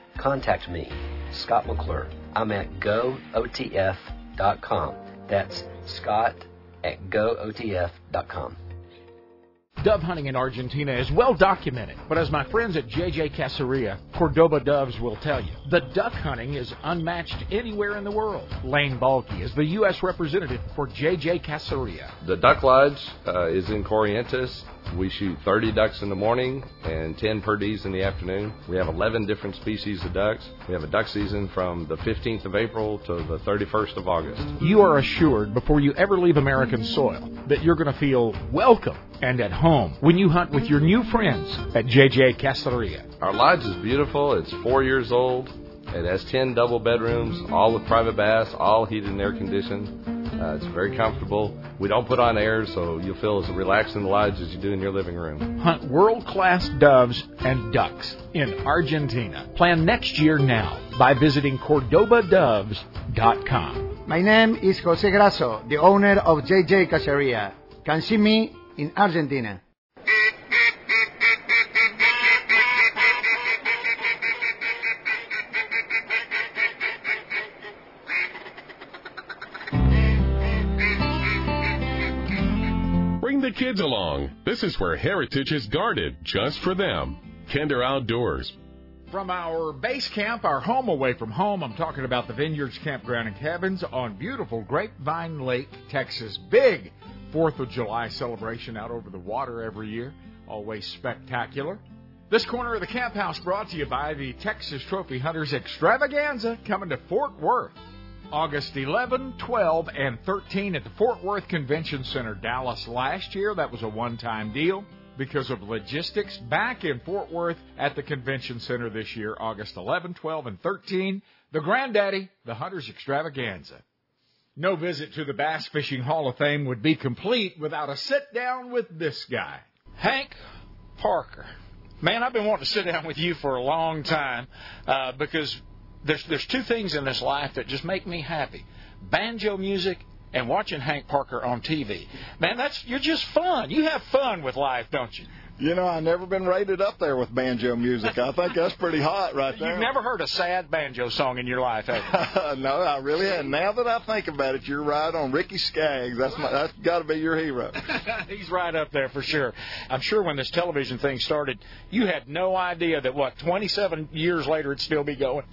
contact me, Scott McClure. I'm at gootf.com. That's Scott at gootf.com. Dove hunting in Argentina is well documented, but as my friends at JJ Caceria, Cordoba Doves will tell you, the duck hunting is unmatched anywhere in the world. Lane Balky is the U.S. representative for JJ Caceria. The Duck Lodge uh, is in Corrientes. We shoot 30 ducks in the morning and 10 per perdees in the afternoon. We have 11 different species of ducks. We have a duck season from the 15th of April to the 31st of August. You are assured before you ever leave American soil that you're going to feel welcome and at home when you hunt with your new friends at JJ Caceria. Our lodge is beautiful. It's four years old. It has 10 double bedrooms, all with private baths, all heated and air conditioned. Uh, it's very comfortable. We don't put on air, so you'll feel as relaxed in the lodge as you do in your living room. Hunt world class doves and ducks in Argentina. Plan next year now by visiting CordobaDoves.com. My name is Jose Grasso, the owner of JJ Caceria. Can see me in Argentina. Kids along. This is where heritage is guarded just for them. Kinder Outdoors. From our base camp, our home away from home, I'm talking about the Vineyards Campground and Cabins on beautiful Grapevine Lake, Texas. Big 4th of July celebration out over the water every year. Always spectacular. This corner of the camp house brought to you by the Texas Trophy Hunters Extravaganza coming to Fort Worth. August 11, 12, and 13 at the Fort Worth Convention Center, Dallas. Last year, that was a one time deal because of logistics. Back in Fort Worth at the Convention Center this year, August 11, 12, and 13, the Granddaddy, the Hunters Extravaganza. No visit to the Bass Fishing Hall of Fame would be complete without a sit down with this guy. Hank Parker. Man, I've been wanting to sit down with you for a long time uh, because there's there's two things in this life that just make me happy: banjo music and watching Hank Parker on TV. Man, that's you're just fun. You have fun with life, don't you? You know, I've never been rated up there with banjo music. I think that's pretty hot right there. You've never heard a sad banjo song in your life, have you? no, I really haven't. Now that I think about it, you're right on. Ricky Skaggs, that's my, that's got to be your hero. He's right up there for sure. I'm sure when this television thing started, you had no idea that what 27 years later it'd still be going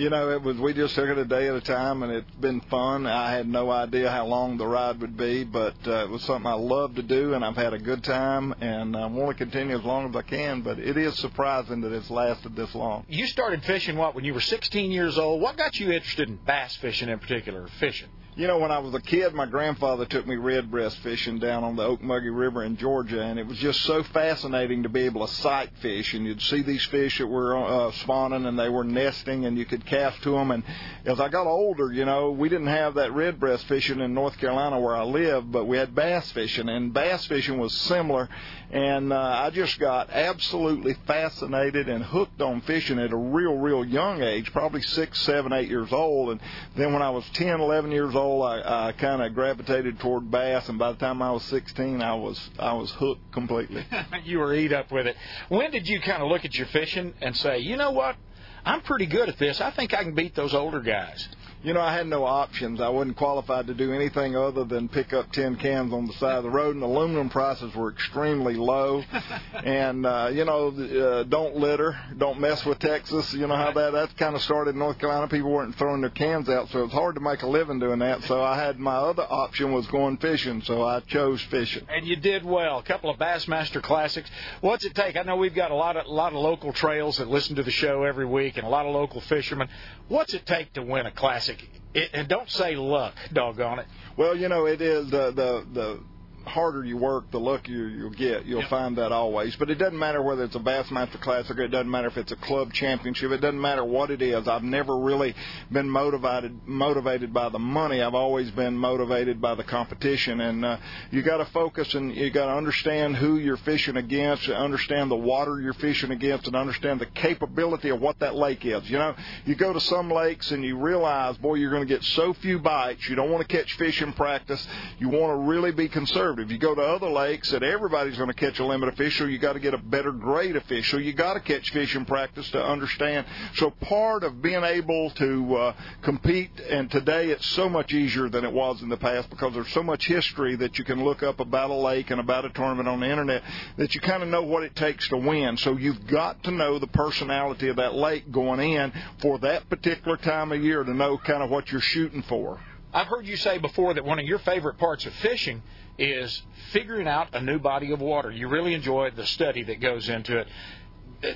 you know, it was we just took it a day at a time, and it's been fun. I had no idea how long the ride would be, but uh, it was something I love to do, and I've had a good time, and I want to continue as long as I can. But it is surprising that it's lasted this long. You started fishing what when you were 16 years old? What got you interested in bass fishing in particular, fishing? You know, when I was a kid, my grandfather took me redbreast fishing down on the Ocmulgee River in Georgia, and it was just so fascinating to be able to sight fish. And you'd see these fish that were uh, spawning and they were nesting, and you could cast to them. And as I got older, you know, we didn't have that redbreast fishing in North Carolina where I live, but we had bass fishing, and bass fishing was similar. And uh, I just got absolutely fascinated and hooked on fishing at a real, real young age, probably six, seven, eight years old. And then when I was 10, 11 years old, I, I kind of gravitated toward bass. And by the time I was 16, I was I was hooked completely. you were eat up with it. When did you kind of look at your fishing and say, you know what? I'm pretty good at this. I think I can beat those older guys. You know, I had no options. I wasn't qualified to do anything other than pick up tin cans on the side of the road, and aluminum prices were extremely low. and uh, you know, uh, don't litter, don't mess with Texas. You know how that that kind of started in North Carolina. People weren't throwing their cans out, so it's hard to make a living doing that. So I had my other option was going fishing, so I chose fishing. And you did well. A couple of Bassmaster Classics. What's it take? I know we've got a lot of a lot of local trails that listen to the show every week, and a lot of local fishermen. What's it take to win a classic? It, and don't say luck, doggone it. Well, you know, it is the the the harder you work, the luckier you'll get. You'll Yep. find that always. But it doesn't matter whether it's a Bassmaster Classic or it doesn't matter if it's a club championship. It doesn't matter what it is. I've never really been motivated motivated by the money. I've always been motivated by the competition. And uh, you got to focus and you got to understand who you're fishing against, understand the water you're fishing against, and understand the capability of what that lake is. You know, you go to some lakes and you realize, boy, you're going to get so few bites. You don't want to catch fish in practice. You want to really be conservative. You go to other lakes that everybody's going to catch a limit of fish, so you got to get a better grade of fish. So you got to catch fish in practice to understand. So part of being able to uh, compete, and today it's so much easier than it was in the past because there's so much history that you can look up about a lake and about a tournament on the internet that you kind of know what it takes to win. So you've got to know the personality of that lake going in for that particular time of year to know kind of what you're shooting for. I've heard you say before that one of your favorite parts of fishing is figuring out a new body of water. You really enjoy the study that goes into it.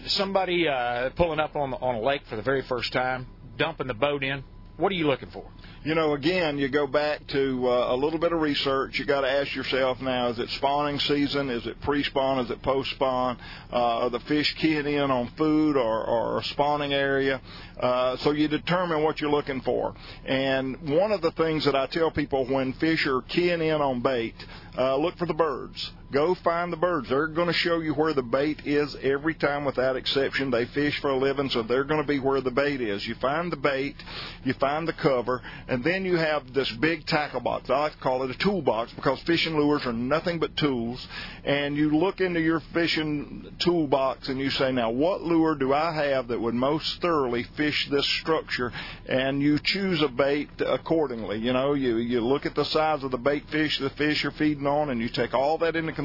Somebody uh, pulling up on on a lake for the very first time, dumping the boat in. What are you looking for? you know, again, you go back to uh, a little bit of research. You got to ask yourself now: Is it spawning season? Is it pre-spawn? Is it post-spawn? Uh, are the fish keying in on food or, or a spawning area? Uh, so you determine what you're looking for. And one of the things that I tell people when fish are keying in on bait, uh, look for the birds. Go find the birds. They're going to show you where the bait is every time without exception. They fish for a living, so they're going to be where the bait is. You find the bait, you find the cover, and then you have this big tackle box. I like to call it a toolbox because fishing lures are nothing but tools. And you look into your fishing toolbox and you say, now what lure do I have that would most thoroughly fish this structure? And you choose a bait accordingly. You know, you, you look at the size of the bait fish the fish are feeding on and you take all that into consideration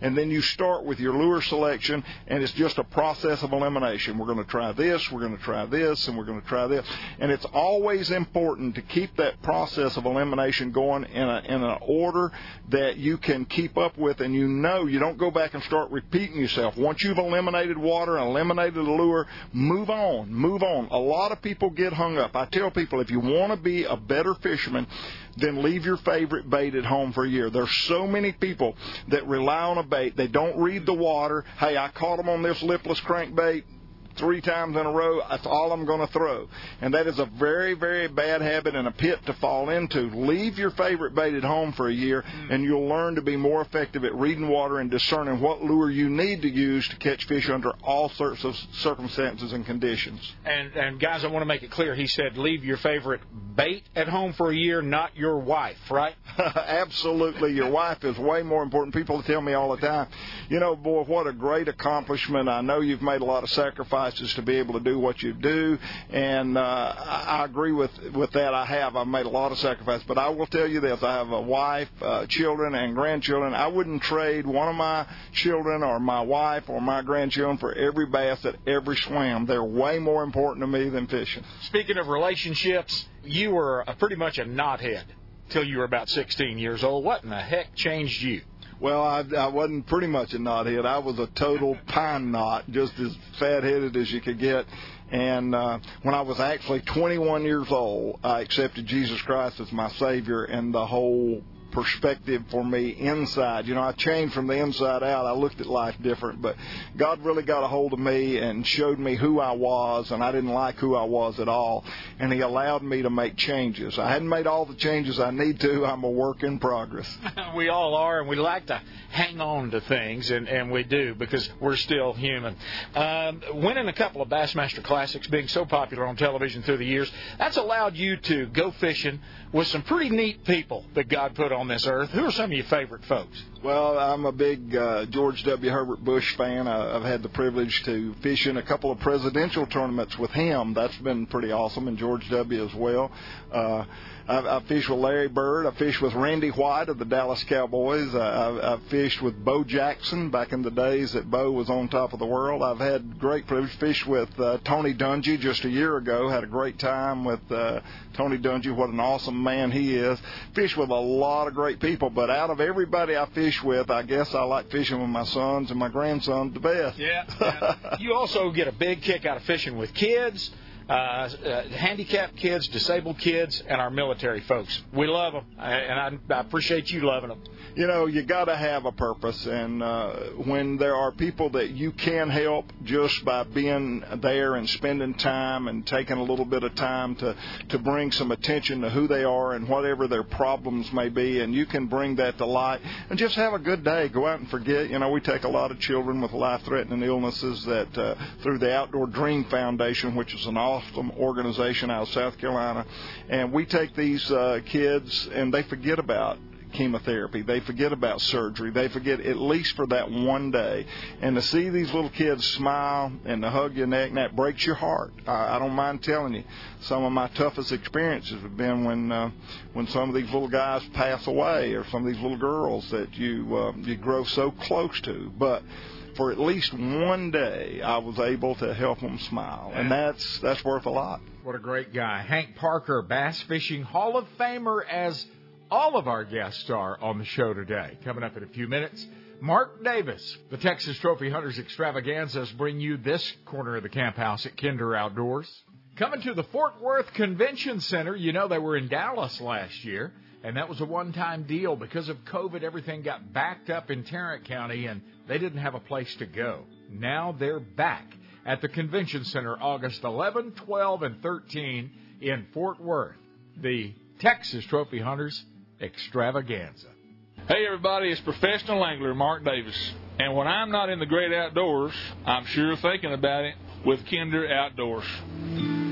and then you start with your lure selection and it's just a process of elimination. We're going to try this, we're going to try this, and we're going to try this. And it's always important to keep that process of elimination going in, a, in an order that you can keep up with and you know you don't go back and start repeating yourself. Once you've eliminated water eliminated the lure, move on, move on. A lot of people get hung up. I tell people if you want to be a better fisherman, then leave your favorite bait at home for a year. There's so many people that rely on a bait. They don't read the water. Hey, I caught them on this lipless crankbait three times in a row. That's all I'm going to throw. And that is a very, very bad habit and a pit to fall into. Leave your favorite bait at home for a year, and you'll learn to be more effective at reading water and discerning what lure you need to use to catch fish under all sorts of circumstances and conditions. And and guys, I want to make it clear. He said, leave your favorite bait at home for a year, not your wife, right? Absolutely. Your wife is way more important. People tell me all the time, you know, boy, what a great accomplishment. I know you've made a lot of sacrifices to be able to do what you do, and uh, I agree with with that. I have. I've made a lot of sacrifices, but I will tell you this: I have a wife, uh, children, and grandchildren. I wouldn't trade one of my children or my wife or my grandchildren for every bass at every swim. They're way more important to me than fishing. Speaking of relationships, you were a, pretty much a knothead till you were about 16 years old. What in the heck changed you? Well, I, I wasn't pretty much a knothead. I was a total pine knot, just as fat-headed as you could get. And uh, when I was actually 21 years old, I accepted Jesus Christ as my Savior, and the whole perspective for me inside. You know, I changed from the inside out. I looked at life different, but God really got a hold of me and showed me who I was, and I didn't like who I was at all. And He allowed me to make changes. I hadn't made all the changes I need to. I'm a work in progress. we all are, and we like to hang on to things, and, and we do because we're still human. Um, winning a couple of Bassmaster Classics, being so popular on television through the years, that's allowed you to go fishing with some pretty neat people that God put on this earth. Who are some of your favorite folks? Well, I'm a big uh, George W. Herbert Bush fan. I, I've had the privilege to fish in a couple of presidential tournaments with him. That's been pretty awesome, and George W. as well. Uh, I, I fished with Larry Bird. I fished with Randy White of the Dallas Cowboys. I, I, I fished with Bo Jackson back in the days that Bo was on top of the world. I've had great privilege. Fished with uh, Tony Dungy just a year ago. Had a great time with uh, Tony Dungy. What an awesome man he is. Fished with a lot of great people, but out of everybody I fish with, I guess I like fishing with my sons and my grandsons the best. Yeah. yeah. you also get a big kick out of fishing with kids uh, uh, handicapped kids, disabled kids, and our military folks. We love them, and I, I appreciate you loving them. You know, you got to have a purpose, and uh, when there are people that you can help just by being there and spending time and taking a little bit of time to to bring some attention to who they are and whatever their problems may be, and you can bring that to light and just have a good day. Go out and forget. You know, we take a lot of children with life-threatening illnesses that uh, through the Outdoor Dream Foundation, which is an awesome organization out of South Carolina, and we take these uh, kids and they forget about chemotherapy. They forget about surgery. They forget at least for that one day. And to see these little kids smile and to hug your neck, and that breaks your heart. I, I don't mind telling you. Some of my toughest experiences have been when uh, when some of these little guys pass away, or some of these little girls that you uh, you grow so close to. But for at least one day, I was able to help them smile, and that's that's worth a lot. What a great guy, Hank Parker, Bass Fishing Hall of Famer, as all of our guests are on the show today. Coming up in a few minutes, Mark Davis, the Texas Trophy Hunters Extravaganzas, bring you this corner of the camp house at Kinder Outdoors. Coming to the Fort Worth Convention Center, you know they were in Dallas last year, and that was a one time deal. Because of COVID, everything got backed up in Tarrant County, and they didn't have a place to go. Now they're back at the Convention Center August 11, 12, and 13 in Fort Worth. The Texas Trophy Hunters extravaganza. Hey, everybody, it's professional angler Mark Davis. And when I'm not in the great outdoors, I'm sure thinking about it with Kinder Outdoors.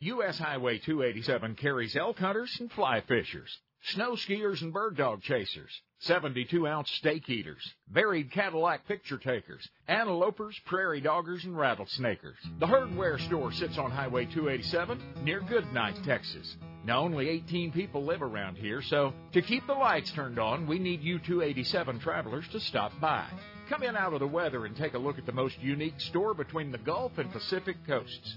U.S. Highway 287 carries elk hunters and fly fishers, snow skiers and bird dog chasers 72 ounce steak eaters, varied Cadillac picture takers, antelopers, prairie doggers, and rattlesnakers. The Herdware store sits on Highway 287 near Goodnight, Texas. Now, only 18 people live around here, so to keep the lights turned on, we need you 287 travelers to stop by. Come in out of the weather and take a look at the most unique store between the Gulf and Pacific coasts.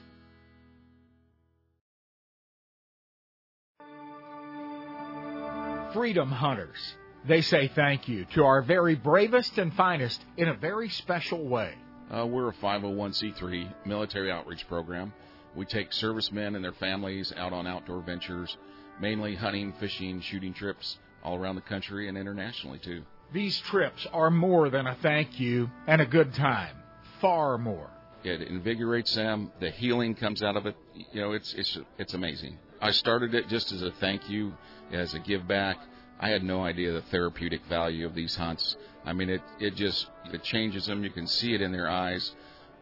Freedom Hunters. They say thank you to our very bravest and finest in a very special way. Uh, we're a 501c3 military outreach program. We take servicemen and their families out on outdoor ventures, mainly hunting, fishing, shooting trips all around the country and internationally too. These trips are more than a thank you and a good time. Far more. It invigorates them. The healing comes out of it. You know, it's it's it's amazing. I started it just as a thank you, as a give back. I had no idea the therapeutic value of these hunts. I mean, it it just it changes them. You can see it in their eyes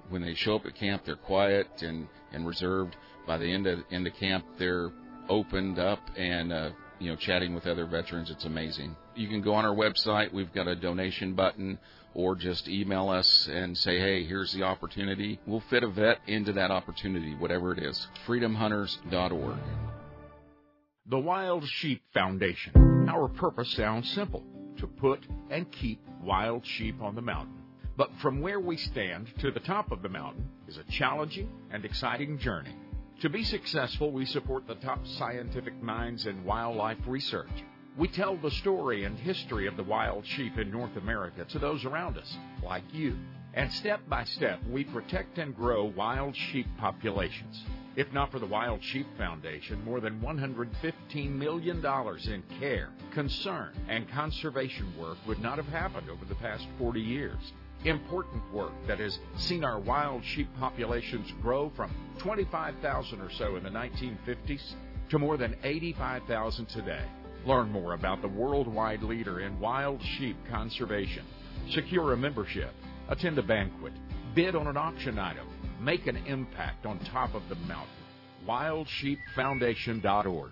when they show up at camp. They're quiet and and reserved. By the end of end of camp, they're opened up and uh, you know chatting with other veterans. It's amazing. You can go on our website. We've got a donation button, or just email us and say, hey, here's the opportunity. We'll fit a vet into that opportunity, whatever it is. FreedomHunters.org. The Wild Sheep Foundation. Our purpose sounds simple to put and keep wild sheep on the mountain. But from where we stand to the top of the mountain is a challenging and exciting journey. To be successful, we support the top scientific minds in wildlife research. We tell the story and history of the wild sheep in North America to those around us, like you. And step by step, we protect and grow wild sheep populations. If not for the Wild Sheep Foundation, more than $115 million in care, concern, and conservation work would not have happened over the past 40 years. Important work that has seen our wild sheep populations grow from 25,000 or so in the 1950s to more than 85,000 today. Learn more about the worldwide leader in wild sheep conservation. Secure a membership, attend a banquet, bid on an auction item, make an impact on top of the mountain. WildSheepFoundation.org.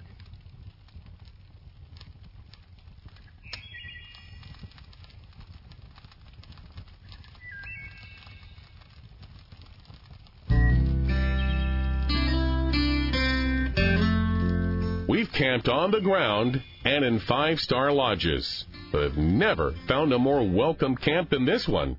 We've camped on the ground and in five star lodges, but have never found a more welcome camp than this one.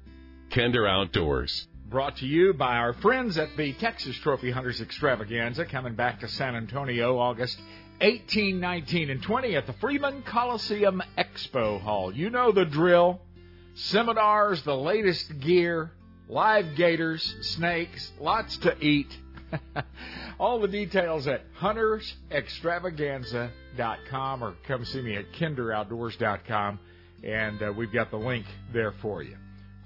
Kinder Outdoors. Brought to you by our friends at the Texas Trophy Hunters Extravaganza, coming back to San Antonio August 18, 19, and 20 at the Freeman Coliseum Expo Hall. You know the drill. Seminars, the latest gear, live gators, snakes, lots to eat. All the details at huntersextravaganza.com or come see me at kinderoutdoors.com, and uh, we've got the link there for you.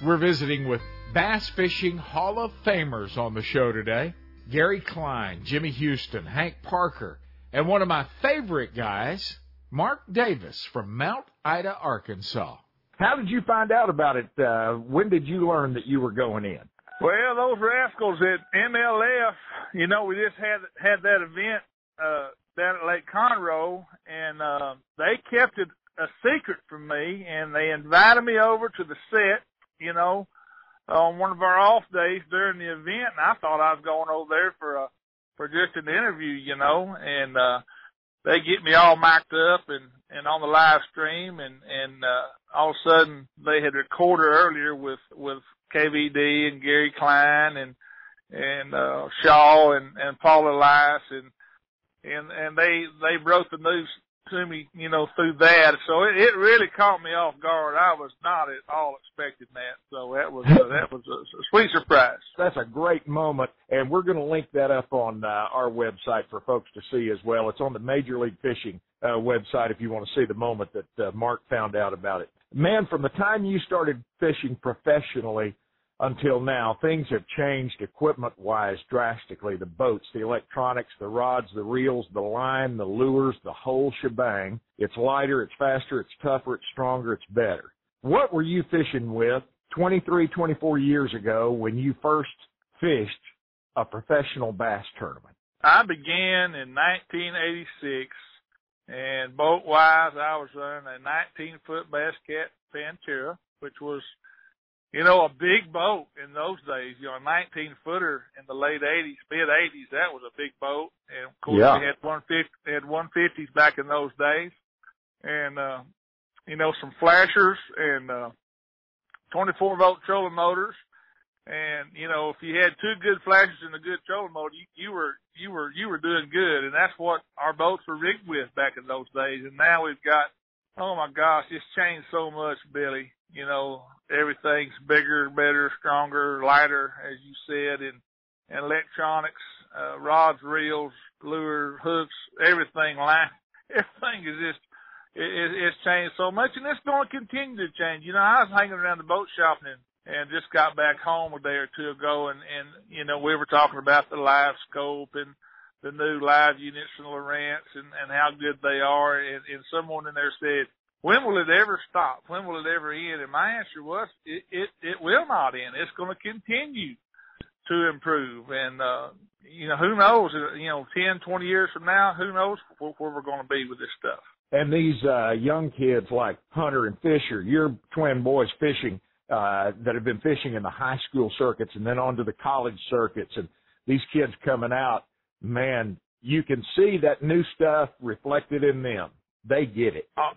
We're visiting with Bass Fishing Hall of Famers on the show today. Gary Klein, Jimmy Houston, Hank Parker, and one of my favorite guys, Mark Davis from Mount Ida, Arkansas. How did you find out about it? Uh, when did you learn that you were going in? Well, those rascals at MLF, you know, we just had had that event uh down at Lake Conroe and uh they kept it a secret from me and they invited me over to the set, you know, on one of our off days during the event and I thought I was going over there for a for just an interview, you know, and uh they get me all mic'd up and and on the live stream and and uh all of a sudden they had recorded earlier with with KVD and Gary Klein and and uh Shaw and and Paul Elias and and and they they broke the news to me, you know, through that. So it, it really caught me off guard. I was not at all expecting that. So that was that was a, a sweet surprise. That's a great moment, and we're going to link that up on uh, our website for folks to see as well. It's on the Major League Fishing uh, website if you want to see the moment that uh, Mark found out about it. Man, from the time you started fishing professionally until now, things have changed equipment wise drastically. The boats, the electronics, the rods, the reels, the line, the lures, the whole shebang. It's lighter, it's faster, it's tougher, it's stronger, it's better. What were you fishing with 23, 24 years ago when you first fished a professional bass tournament? I began in 1986 and boat wise, I was running a 19 foot Bass Cat which was you know, a big boat in those days, you know, a 19 footer in the late 80s, mid 80s, that was a big boat. And of course, Yeah. we had 150, had 150s back in those days. And, uh, you know, some flashers and, uh, 24 volt trolling motors. And, you know, if you had two good flashers and a good trolling motor, you, you were, you were, you were doing good. And that's what our boats were rigged with back in those days. And now we've got, oh my gosh, it's changed so much, Billy. You know, everything's bigger, better, stronger, lighter, as you said, and, and electronics, uh, rods, reels, lure, hooks, everything line, everything is just, it, it, it's changed so much and it's going to continue to change. You know, I was hanging around the boat shop in and just got back home a day or two ago, and and you know we were talking about the live scope and the new live units from Lowrance and and how good they are, and, and someone in there said, when will it ever stop? When will it ever end? And my answer was, it it, it will not end. It's going to continue to improve, and uh, you know who knows? You know, ten, twenty years from now, who knows where, where we're going to be with this stuff. And these uh, young kids like Hunter and Fisher, your twin boys fishing uh, that have been fishing in the high school circuits and then onto the college circuits and these kids coming out, man, you can see that new stuff reflected in them. They get it. Uh,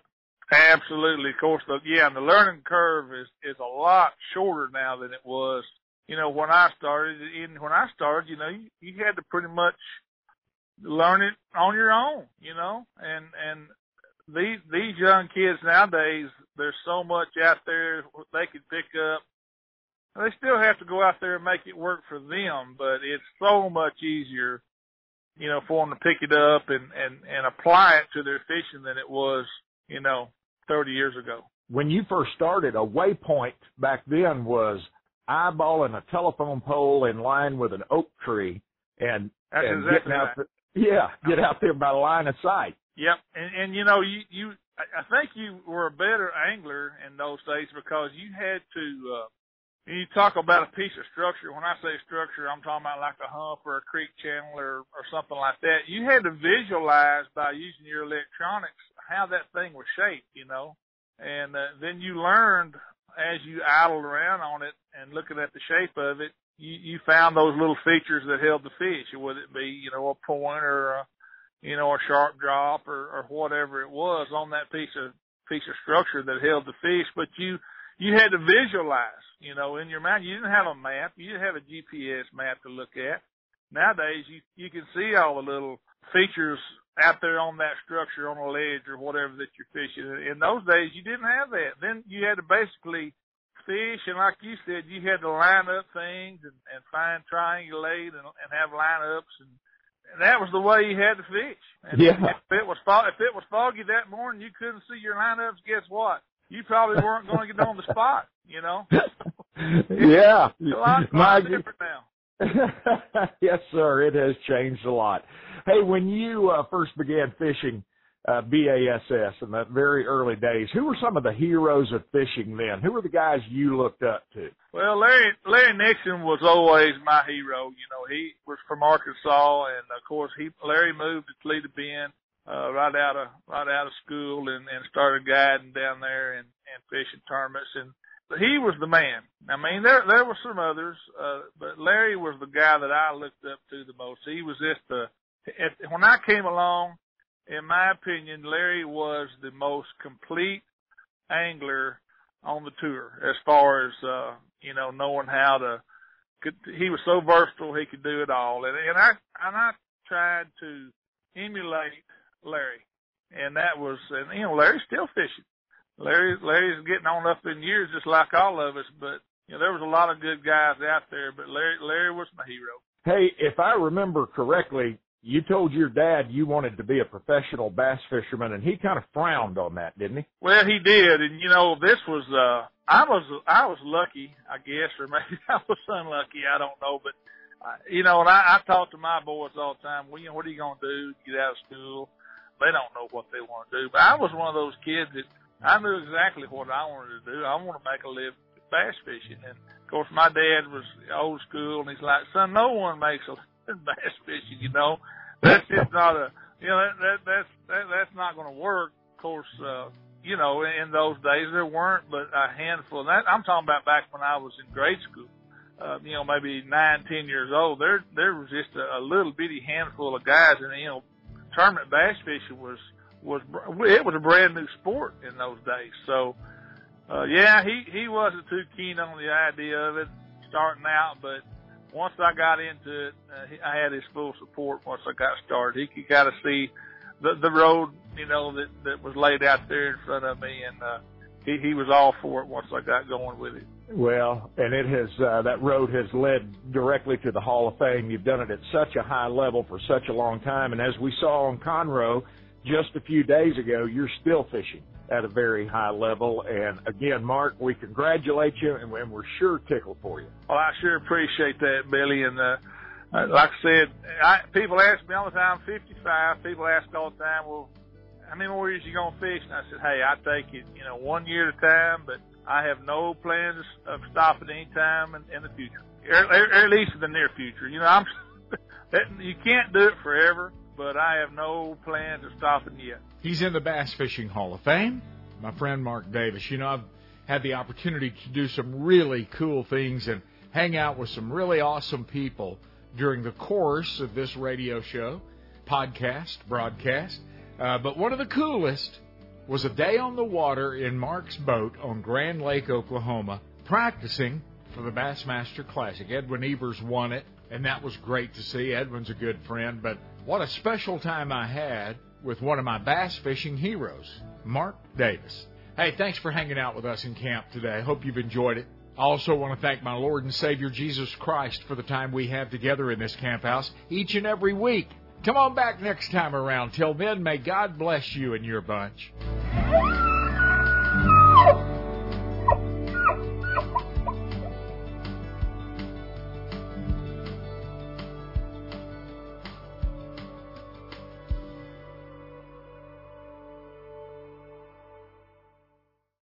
absolutely. Of course, the, yeah, and the learning curve is, is a lot shorter now than it was, you know, when I started. In, when I started, you know, you, you had to pretty much learn it on your own, you know, and, and these, these young kids nowadays, there's so much out there they can pick up. They still have to go out there and make it work for them, but it's so much easier, you know, for them to pick it up and, and, and apply it to their fishing than it was, you know, 30 years ago. When you first started, a waypoint back then was eyeballing a telephone pole in line with an oak tree and, That's and exactly getting out right. the, yeah, get out there by line of sight. Yep, and and you know you you I think you were a better angler in those days because you had to. uh you talk about a piece of structure. When I say structure, I'm talking about like a hump or a creek channel or or something like that. You had to visualize by using your electronics how that thing was shaped, you know, and uh, then you learned as you idled around on it and looking at the shape of it. You, you found those little features that held the fish, whether it be, you know, a point or a, you know, a sharp drop or, or whatever it was on that piece of piece of structure that held the fish. But you you had to visualize, you know, in your mind. You didn't have a map. You didn't have a GPS map to look at. Nowadays, you you can see all the little features out there on that structure on a ledge or whatever that you're fishing. In those days, you didn't have that. Then you had to basically fish, and like you said, you had to line up things and, and find triangulate and, and have lineups and and that was the way you had to fish. And Yeah. If it was fog, if it was foggy that morning, you couldn't see your lineups. Guess what? You probably weren't going to get on the spot. You know. yeah. A lot, My different now. yes, sir. It has changed a lot. Hey, when you uh, first began fishing uh, BASS in the very early days, who were some of the heroes of fishing then? Who were the guys you looked up to? Well, Larry Larry Nixon was always my hero. You know, he was from Arkansas, and of course, he Larry moved to Toledo Bend uh, right out of right out of school and, and started guiding down there and, and fishing tournaments. And he was the man. I mean, there there were some others, uh, but Larry was the guy that I looked up to the most. He was just the at, when I came along. In my opinion, Larry was the most complete angler on the tour as far as uh you know knowing how to could he was so versatile he could do it all and and I and I tried to emulate Larry and that was and you know Larry's still fishing Larry Larry's getting on up in years just like all of us but you know there was a lot of good guys out there but Larry Larry was my hero Hey, if I remember correctly, you told your dad you wanted to be a professional bass fisherman, and he kind of frowned on that, didn't he? Well, he did, and you know, this was uh I was I was lucky, I guess, or maybe I was unlucky, I don't know, but uh, you know, and I, I talk to my boys all the time. Well, you know, what are you gonna do? Get out of school? They don't know what they want to do, but I was one of those kids that I knew exactly what I wanted to do. I want to make a living bass fishing, and of course, my dad was old school, and he's like, "Son, no one makes a living bass fishing, you know. That's just not a, you know, that, that that's that, that's not going to work." Of course, uh, you know, in those days there weren't but a handful. And that, I'm talking about back when I was in grade school. Uh, you know, maybe nine, ten years old. There, there was just a, a little bitty handful of guys, and you know, tournament bass fishing was was it was a brand new sport in those days. So, uh, yeah, he he wasn't too keen on the idea of it starting out, but once I got into it, uh, he, I had his full support. Once I got started, he could kind of see the the road, you know, that that was laid out there in front of me, and uh, he he was all for it once I got going with it. Well, and it has uh, that road has led directly to the Hall of Fame. You've done it at such a high level for such a long time, and as we saw on Conroe just a few days ago, you're still fishing. at a very high level. And again, Mark, we congratulate you, and we're sure tickled for you. Well, I sure appreciate that, Billy. And uh, like I said, I, people ask me all the time, 55. People ask all the time, well, how many more years you gonna fish? And I said, hey, I take it, you know, one year at a time, but I have no plans of stopping any time in, in the future, or, or at least in the near future. You know, I'm you can't do it forever, but I have no plans of stopping yet. He's in the Bass Fishing Hall of Fame. My friend Mark Davis. You know, I've had the opportunity to do some really cool things and hang out with some really awesome people during the course of this radio show, podcast, broadcast. Uh, but one of the coolest was a day on the water in Mark's boat on Grand Lake, Oklahoma, practicing for the Bassmaster Classic. Edwin Evers won it, and that was great to see. Edwin's a good friend, but what a special time I had with one of my bass fishing heroes, Mark Davis. Hey, thanks for hanging out with us in camp today. Hope you've enjoyed it. I also want to thank my Lord and Savior Jesus Christ for the time we have together in this camp house each and every week. Come on back next time around. Till then, may God bless you and your bunch.